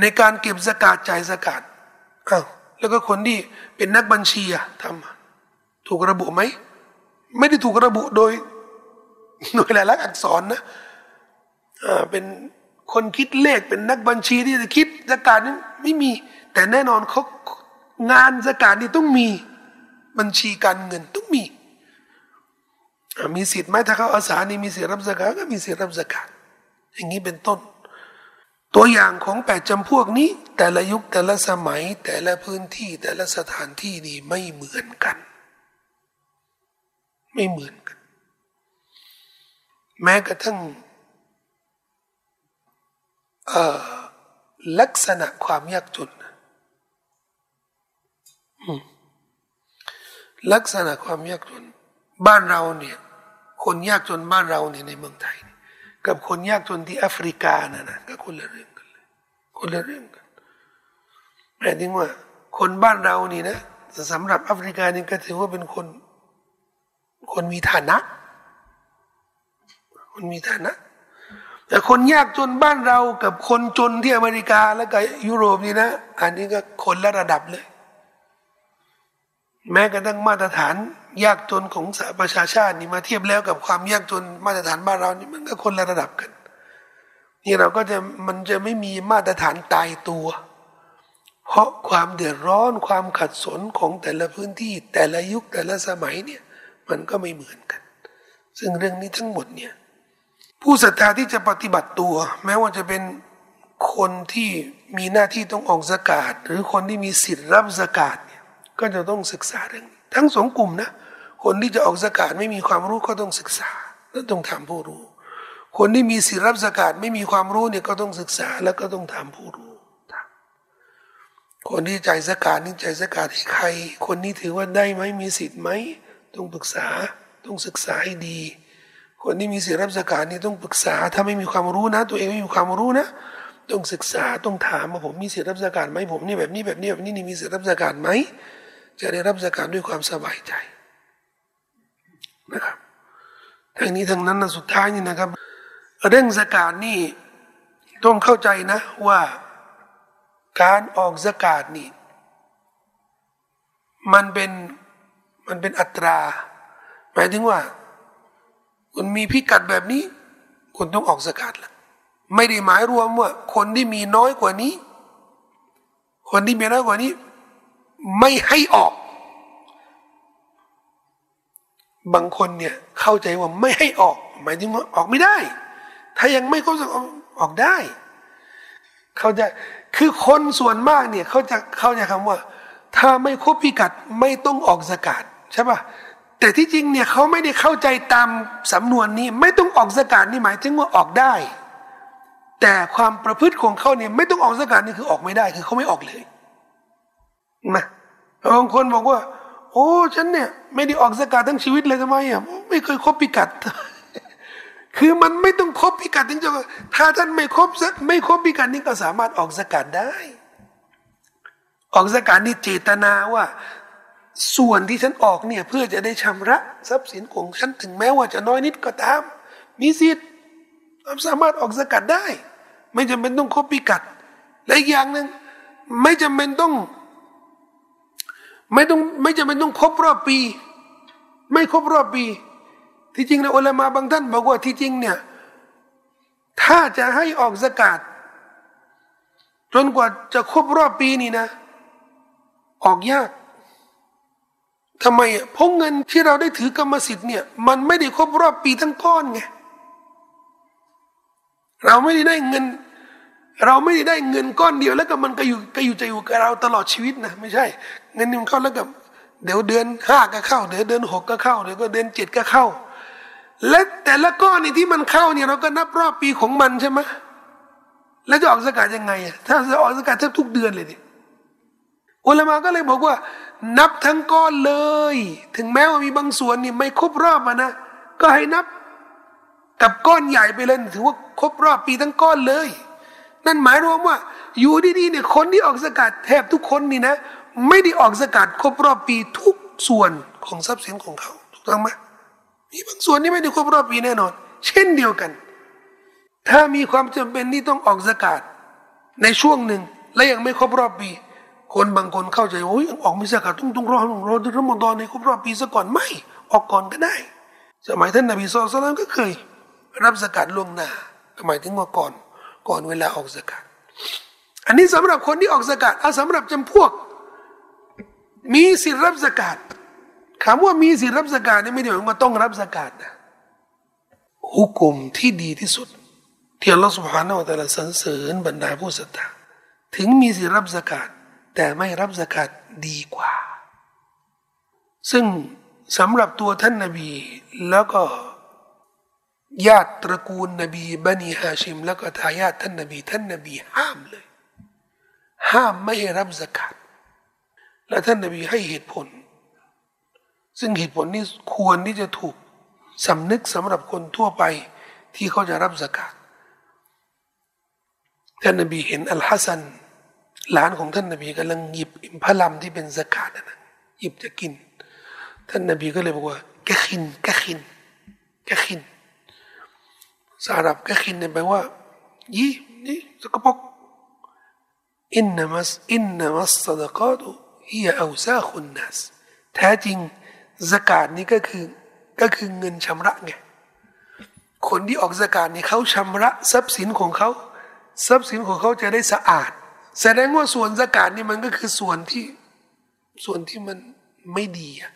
Speaker 1: ในการเก็บสกาดจ่ายสกาดอ้าวแล้วก็คนที่เป็นนักบัญชีอะทำถูกระบุไหม ไม่ได้ถูกระบุโดยโดยหลายลักษณ์อักษรนะอ่าเป็นคนคิดเลขเป็นนักบัญชีที่จะคิดสกาดนั้นไม่มี แต่แน่นอนเขางานสกาดนี่ต้องมีบัญชีการเงินต้องมี มีสิทธิ์ไหมถ้าเขาอาสานี่มีสิทธิ์รับสกาก็มีสิทธิ์รับสกาดอย่างนี้เป็นต้น ตัวอย่างของแปดจำพวกนี้ แต่ละยุคแต่ละสมัย แต่ละพื้นที่แต่ละสถานที่นี่ไม่เหมือนกัน ไม่เหมือนกัน แม้กระทั่งลักษณะความยากจนลักษณะความยากจนบ้านเราเนี่ย คนยากจนบ้านเราเนี่ยในเมืองไทย กับคนยากจนที่แอฟริกาน่ะนะก็คนละเรื่องกันเลยคนละเรื่องกันหมายถึงว่า คนบ้านเรานี่นะสำหรับแอฟริกานี่ก็ถือว่าเป็นคน คนมีฐานะ คนมีฐานะ แต่คนยากจนบ้านเรากับคนจนที่อเมริกาแล้วก็ยุโรปนี่นะ อันนี้ก็คนละระดับเลย แม้กระทั่งมาตรฐานยากจนของสหประชาชาตินี่มาเทียบแล้วกับความยากจนมาตรฐานบ้านเรานี่มันก็คนละระดับกัน นี่เราก็จะมันจะไม่มีมาตรฐานตายตัว เพราะความเดือดร้อนความขัดสนของแต่ละพื้นที่ แต่ละยุคแต่ละสมัยเนี่ยมันก็ไม่เหมือนกัน ซึ่งเรื่องนี้ทั้งหมดเนี่ยผู้ศรัทธาที่จะปฏิบัติตัว แม้ว่าจะเป็นคนที่มีหน้าที่ต้องออกสกาดหรือคนที่มีสิทธิ์รับสกาดเก็จะต้องศึกษาเรื่องทั้งสองกลุ่มนะ คนที่จะออกสกาดไม่มีความรู้ก็ต้องศึกษาแล้วต้องถามผู้รู้ คนที่มีสิทธิ์รับสกาดไม่มีความรู้เนี่ยก็ต้องศึกษาแล้วก็ต้องถามผู้รู้คนที่จ่ายสกาดนี่จ่ายสกาดให้ใคร คนนี้ถือว่าได้ไหมมีสิทธิ์ไหมต้องปรึกษาต้องศึกษาให้ดี คนที่มีสิทธิรับสกาดนี่ต้องปรึกษาถ้าไม่มีความรู้นะ ตัวเองไม่มีความรู้นะต้องศึกษาต้องถามว่าผมมีสิทธิรับสกาดไหมผมนี่แบบนี้แบบนี้แบบนี้นี่มีสิทธิรับสกาดไหม จะได้รับสกาดด้วยความสบายใจนะครับทั้งนี้ทั้งนั้นนะสุดท้ายนี่นะครับ เรื่องสกาดนี่ต้องเข้าใจนะว่าการออกสกาดนี่มันเป็นมันเป็นอัตรา หมายถึงว่า คุณมีพิกัดแบบนี้ คุณต้องออกสกัดละไม่ได้หมายรวมว่า คนที่มีน้อยกว่านี้ คนที่มีน้อยกว่านี้ ไม่ให้ออก บางคนเนี่ยเข้าใจว่าไม่ให้ออก หมายถึงว่าออกไม่ได้ ถ้ายังไม่ครบออกได้ เขาจะคือคนส่วนมากเนี่ยเขาจะเข้าใจคำว่า ถ้าไม่ครบพิกัดไม่ต้องออกสกัดใช่ปะแต่ที่จริงเนี่ยเขาไม่ได้เข้าใจตามสำนวนนี้ ไม่ต้องออกสกัดนี่หมายถึงว่าออกได้ แต่ความประพฤติของเขาเนี่ยไม่ต้องออกสกัดนี่คือออกไม่ได้ คือเขาไม่ออกเลย นะบางคนบอกว่า โอ้ฉันเนี่ย ไม่ได้ออกสกัดทั้งชีวิตเลยทำไมอะไม่เคยครบพิกัด คือมันไม่ต้องครบพิกัดถึงจะถ้าท่านไม่ครบไม่ครบพิกัดนี่ก็สามารถออกสกัดได้ ออกสกัดนี่เจตนาว่า ส่วนที่ฉันออกเนี่ย เพื่อจะได้ชำระทรัพย์สินของฉันถึงแม้ว่าจะน้อยนิดก็ตาม มีสิทธิ์สามารถออกสกัดได้ ไม่จำเป็นต้องครบพิกัด และอีกอย่างหนึ่งไม่จำเป็นต้อง ไม่ต้องไม่จำเป็นต้องครบรอบปี ไม่ครบรอบปี ที่จริงนะอุลามาบางท่านบอกว่าที่จริงเนี่ยถ้าจะให้ออกสกัดจนกว่าจะครบรอบปีนี่นะ ออกยากทำไมอะเพราะเงินที่เราได้ถือกรรมสิทธิ์เนี่ย มันไม่ได้ครบรอบปีทั้งก้อนไงเราไม่ได้ได้เงิน เราไม่ได้เงินก้อนเดียวแล้วก็มันก็อยู่ก็อยู่จะอยู่กับเราตลอดชีวิตนะไม่ใช่ เงินนี่มันเข้าแล้วกับเดี๋ยวเดือนห้าก็เข้าเดี๋ยวเดือนหกก็เข้าเดี๋ยวก็เดือนเจ็ดก็เข้า และแต่ละก้อนนี่ที่มันเข้าเนี่ยเราก็นับรอบปีของมันใช่ไหมแล้วจะออกสกาดยังไงอะถ้าจะออกสกาดแทบทุกเดือนเลยดิอุลามะก็เลยบอกว่า นับทั้งก้อนเลย ถึงแม้ว่ามีบางส่วนนี่ไม่ครบรอบมานะก็ให้นับ กับก้อนใหญ่ไปเลยถือว่าครบรอบปีทั้งก้อนเลย นั่นหมายรวมว่า อยู่ดีๆเนี่ยคนที่ออกสกัดแทบทุกคนนี่นะ ไม่ได้ออกสกัดครบรอบปีทุกส่วนของทรัพย์สินของเขาถูกต้องไหมมีบางส่วนที่ไม่ได้ครบรอบปีแน่นอน เช่นเดียวกัน ถ้ามีความจำเป็นที่ต้องออกสกัดในช่วงหนึ่งและยังไม่ครบรอบปี คนบางคนเข้าใจว่าโอ้ยออกมีสกัดต้องต้องรอต้องรอรอมฎอนในครบรอบปีซะก่อนไม่ออกก่อนก็ได้สมัยท่านนบีสุลต่านก็เคย รับสกัดล่วงหน้าหมายถึงว่าก่อน ก่อนเวลาออกสกัดอันนี้สำหรับคนที่ออกสกัดเอาสำหรับจำพวก มีสิทธิรับสกัดคำว่ามีสิทธิรับสกัดนี่ไม่ได้หมายว่าต้องรับสกัดนะฮุกุมที่ดีที่สุด ที่อัลลอฮฺสุบฮานาอัลลอฮฺสรรเสริญบรรดาผู้ศรัทธาถึงมีสิทธิรับสกัดแต่ไม่รับสกัดดีกว่า ซึ่งสำหรับตัวท่านนบีแล้วก็ ญาติตระกูลนบีบันีฮาชิม แล้วก็ทายาทท่านนบี ท่านนบีห้ามเลย ห้ามไม่ให้รับสกัดและท่านนบีให้เหตุผล ซึ่งเหตุผลนี้ควรที่จะถูกสำนึกสำหรับคนทั่วไปที่เขาจะรับสกัดท่านนบีเห็นอัลฮัสซันหลานของท่านนบีกำลังหยิบอิมพลัมที่เป็นสกัดนะหยิบจะกิน ท่านนบีก็เลยบอกว่ากะขินกะขินกะขิน สารับกะขินเนี่ยแปลว่ายี่นี่สกปรกอินนามัสอินนามัสซาดกาตุฮียอูซาคุนนัสแท้จริงสกาดนี่ก็คือก็คือเงินชำระไงคนที่ออกสกาดนี่เขาชำระทรัพย์สินของเขาทรัพย์สินของเขาจะได้สะอาด แสดงว่าส่วนสกาดนี่มันก็คือส่วนที่ส่วนที่มันไม่ดีอะ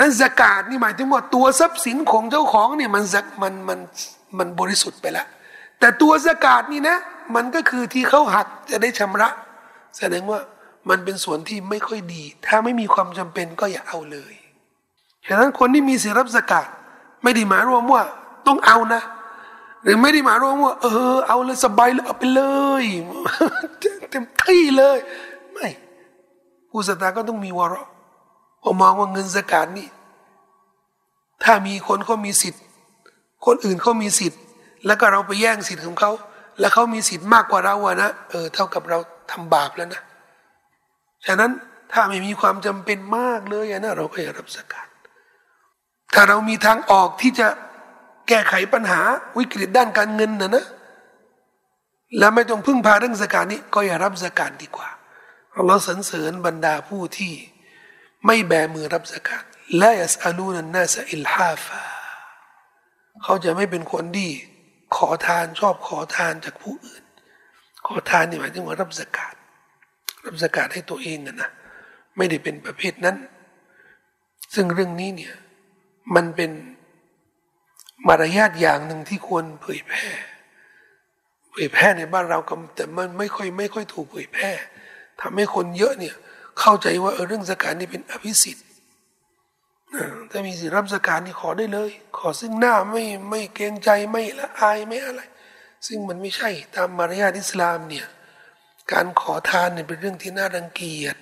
Speaker 1: นั้นสกาดนี่หมายถึงว่าตัวทรัพย์สินของเจ้าของเนี่ยมันมันมัน มันบริสุทธิ์ไปแล้ว แต่ตัวสกาดนี่นะ มันก็คือที่เขาหักจะได้ชำระ แสดงว่ามันเป็นส่วนที่ไม่ค่อยดี ถ้าไม่มีความจำเป็นก็อย่าเอาเลยฉะนั้นคนที่มีสิรับสกาดไม่ได้หมายรวมว่าต้องเอานะ หรือไม่ได้หมายรวมว่า เออ เอาเลยสบายเลยเอาไปเลยเต็มที่เลย ไม่ผู้ศรัทธาก็ต้องมีวาระพอมองว่าเงินสกาดนี่ ถ้ามีคนเขามีสิทธิ์ คนอื่นเขามีสิทธิ์ แล้วก็เราไปแย่งสิทธิ์ของเขา แล้วเขามีสิทธิ์มากกว่าเราอะนะเออเท่ากับเราทำบาปแล้วนะ ฉะนั้นถ้าไม่มีความจำเป็นมากเลยนะเราก็อย่ารับสกัดถ้าเรามีทางออกที่จะแก้ไขปัญหาวิกฤตด้านการเงินนะนะ แล้วไม่ต้องพึ่งพาเรื่องสกัดนี้ ก็อย่ารับสกัดดีกว่าเราสรรเสริญบรรดาผู้ที่ ไม่แบมือรับสกัดและยัสอาลูนันนาสอิลฮาฟา เขาจะไม่เป็นคนที่ขอทานชอบขอทานจากผู้อื่น ขอทานนี่หมายถึงว่ารับสกัดรับสกัดให้ตัวเองนะนะไม่ได้เป็นประเภทนั้น ซึ่งเรื่องนี้เนี่ยมันเป็นมารยาทอย่างหนึ่งที่ควรเผยแพร่เผยแพร่ในบ้านเราแต่มันไม่ค่อยไม่ค่อยถูกเผยแพร่ทำให้คนเยอะเนี่ยเข้าใจว่าเออเรื่องสการนี่เป็นอภิสิทธิ์ ถ้ามีสิรับสการนี่ขอได้เลย ขอซึ่งหน้าไม่ไม่เกรงใจไม่ละอายไม่อะไร ซึ่งมันไม่ใช่ตามมารยาทอิสลามเนี่ยการขอทานเนี่ยเป็นเรื่องที่น่ารังเกียจ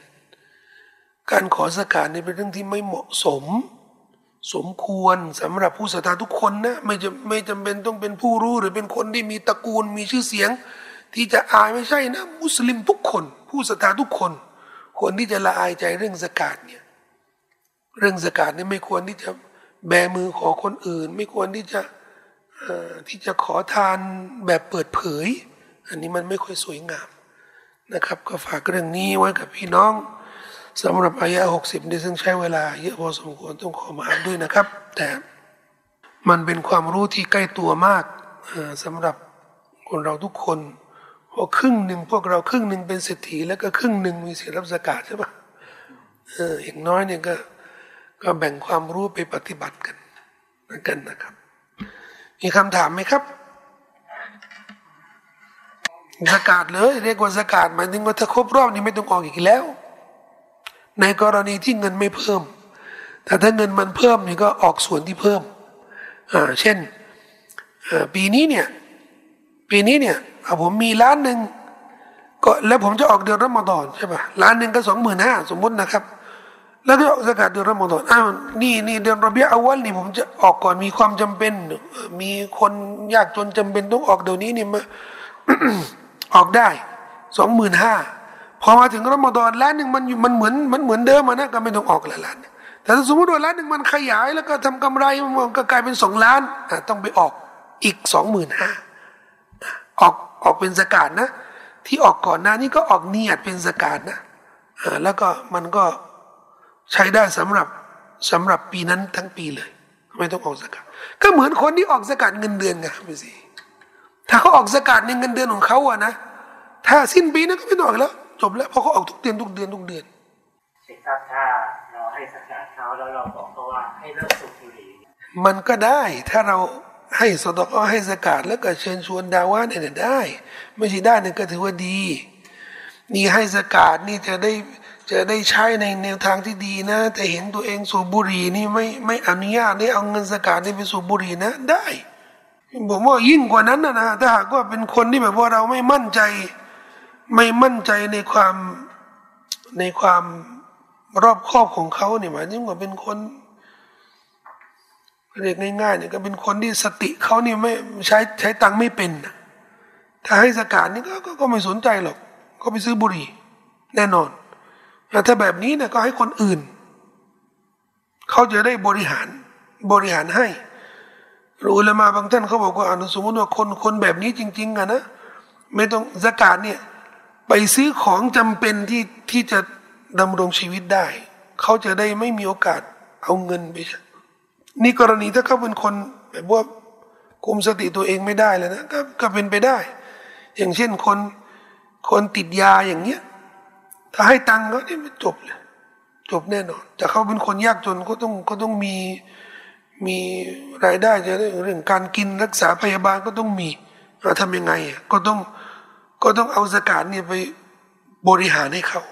Speaker 1: การขอสกาดเนี่ยเป็นเรื่องที่ไม่เหมาะสม สมควรสำหรับผู้ศรัทธาทุกคนนะไม่จะไม่จำเป็นต้องเป็นผู้รู้หรือเป็นคนที่มีตระกูลมีชื่อเสียง ที่จะอายไม่ใช่นะ มุสลิมทุกคน ผู้ศรัทธาทุกคนควรที่จะละอายใจเรื่องสกาดเนี่ย เรื่องสกาดนี่ไม่ควรที่จะแบมือขอคนอื่น ไม่ควรที่จะที่จะขอทานแบบเปิดเผย อันนี้มันไม่ค่อยสวยงามนะครับ ก็ฝากเรื่องนี้ไว้กับพี่น้องสำหรับอายะหกสิบนี่ซึ่งใช้เวลาเยอะพอสมควรต้องขอมาอ่านด้วยนะครับ แต่มันเป็นความรู้ที่ใกล้ตัวมากสำหรับคนเราทุกคนพอครึ่งหนึ่งพวกเราครึ่งหนึ่งเป็นเศรษฐีแล้วก็ครึ่งหนึ่งมีสิทธิรับสกาดใช่ปะเอออย่างน้อยเนี่ยก็ ก็แบ่งความรู้ไปปฏิบัติกันกันนะครับ มีคำถามไหมครับสกาดเลย เรียกว่าสกาดหมายถึงว่าถ้าครบรอบนี้ไม่ต้องออกอีกแล้ว ในกรณีที่เงินไม่เพิ่ม แต่ถ้าเงินมันเพิ่มนี่ก็ออกส่วนที่เพิ่มอ่าเช่นปีนี้เนี่ยปีนี้เนี่ยผมมีล้านหนึ่งก็แล้วผมจะออกเดือนรอมฎอนใช่ปะล้านหนึ่งก็สองหมื่นห้าสมมตินะครับ แล้วก็ออกสกัดเดือนรอมฎอนอ้าวนี่นี่เดือนรอเบียอวัลนี่ผมจะออกก่อนมีความจำเป็น มีคนยากจนจำเป็นต้องออกเดี๋ยวนี้นี่มาออกได้สองหมื่นห้าพอมาถึงรอมฎอนล้านหนึ่งมันมันเหมือนมันเหมือนเดิมนะก็ไม่ต้องออกละล้านแต่ถ้าสมมติว่าล้านหนึ่งมันขยาย แล้วก็ทำกำไรมันก็กลายเป็นสองล้านต้องไปออกอีกสองหมื่นห้าออกออกเป็นสกาดนะ ที่ออกก่อนหน้านี้ก็ออกเนียดเป็นสกาดนะแล้วก็มันก็ ใช้ได้สำหรับสำหรับปีนั้นทั้งปีเลย ไม่ต้องออกสกาดก็เหมือนคนที่ออกสกาดเงินเดือนไงพี่สิถ้าเขาออกสกาดในเงินเดือนของเขาอะนะถ้าสิ้นปีนั้นก็ไม่ต้องออกแล้วจบแล้วเพราะเขาออกทุกเดือนทุกเดือนทุกเดือน
Speaker 2: ครับถ้าเราให้สกาดเขาแล้วเราบอกเขาว่าให้เลิกสูบบุหรี่
Speaker 1: มันก็ได้ถ้าเราให้สตอกให้สกาดแล้วก็เชิญชวนดาว่าเนี่ยได้ ไม่ใช่ได้เนี่ยก็ถือว่าดี นี่ให้สกาดนี่จะได้ จะได้ใช้ในแนวทางที่ดีนะ แต่เห็นตัวเองสูบบุหรี่นี่ไม่ไม่อนุญาตได้เอาเงินสกาดนี่ไปสูบบุหรี่นะ ได้ผมว่ายิ่งกว่านั้นนะนะถ้าหากว่าเป็นคนที่แบบว่าเราไม่มั่นใจ ไม่มั่นใจในความในความรอบครอบของเขาเนี่ยหมายถึงว่าเป็นคนเรียกง่ายๆเนี่ยก็เป็นคนที่สติเขานี่ไม่ใช้ใช้ตังค์ไม่เป็นถ้าให้สกาดนี่ก็ก็ไม่สนใจหรอก ก็ไปซื้อบุหรี่แน่นอน แต่ถ้าแบบนี้เนี่ยก็ให้คนอื่น เขาจะได้บริหารบริหารให้รู้เลยมาบางท่านเขาบอกว่าอนุสมมติว่าคนคนแบบนี้จริง ๆอะนะไม่ต้องสกาดเนี่ย ไปซื้อของจำเป็นที่ที่จะดำรงชีวิตได้ เขาจะได้ไม่มีโอกาสเอาเงินไปนี่กรณีถ้าเขาเป็นคนแบบว่าคุมสติตัวเองไม่ได้เลยนะก็ก็เป็นไปได้ อย่างเช่นคนคนติดยาอย่างเงี้ย ถ้าให้ตังค์ก็นี่ไม่จบเลย จบแน่นอน แต่เขาเป็นคนยากจนก็ต้องก็ต้องมีมีรายได้จะเรื่องการกินรักษาพยาบาลก็ต้องมีเราทำยังไงก็ต้องก็ต้องเอาสกาดเนี่ยไปบริหารให้เขา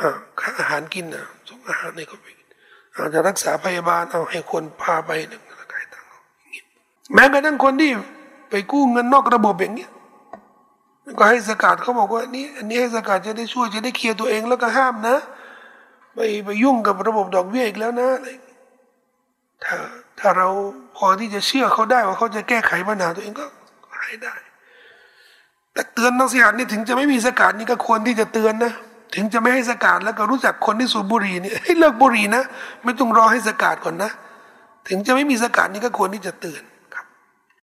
Speaker 1: อ่าอาหารกินอะส่งอาหารให้เขาไปอาจจะรักษาพยาบาลเอาให้คนพาไปหนึ่งแล้วก็ให้ตังค์แม้กระทั่งคนที่ไปกู้เงินนอกระบบอย่างเงี้ย ก็ให้สกัดเขาบอกว่านี่อันนี้ให้สกัดจะได้ช่วยจะได้เคลียร์ตัวเองแล้วก็ห้ามนะไปไปยุ่งกับระบบดอกเบี้ยอีกแล้วนะอะไรถ้าถ้าเราพอที่จะเชื่อเขาได้ว่าเขาจะแก้ไขปัญหาตัวเองก็ให้ได้ แต่เตือนนักสิหารนี่ถึงจะไม่มีสกัดนี่ก็ควรที่จะเตือนนะ ถึงจะไม่ให้สกาดแล้วก็รู้จักคนที่สูบบุหรี่นี่ให้เลิกบุหรี่นะ ไม่ต้องรอให้สกาดก่อนนะ ถึงจะไม่มีสกาดนี่ก็ควรที่จะเตือน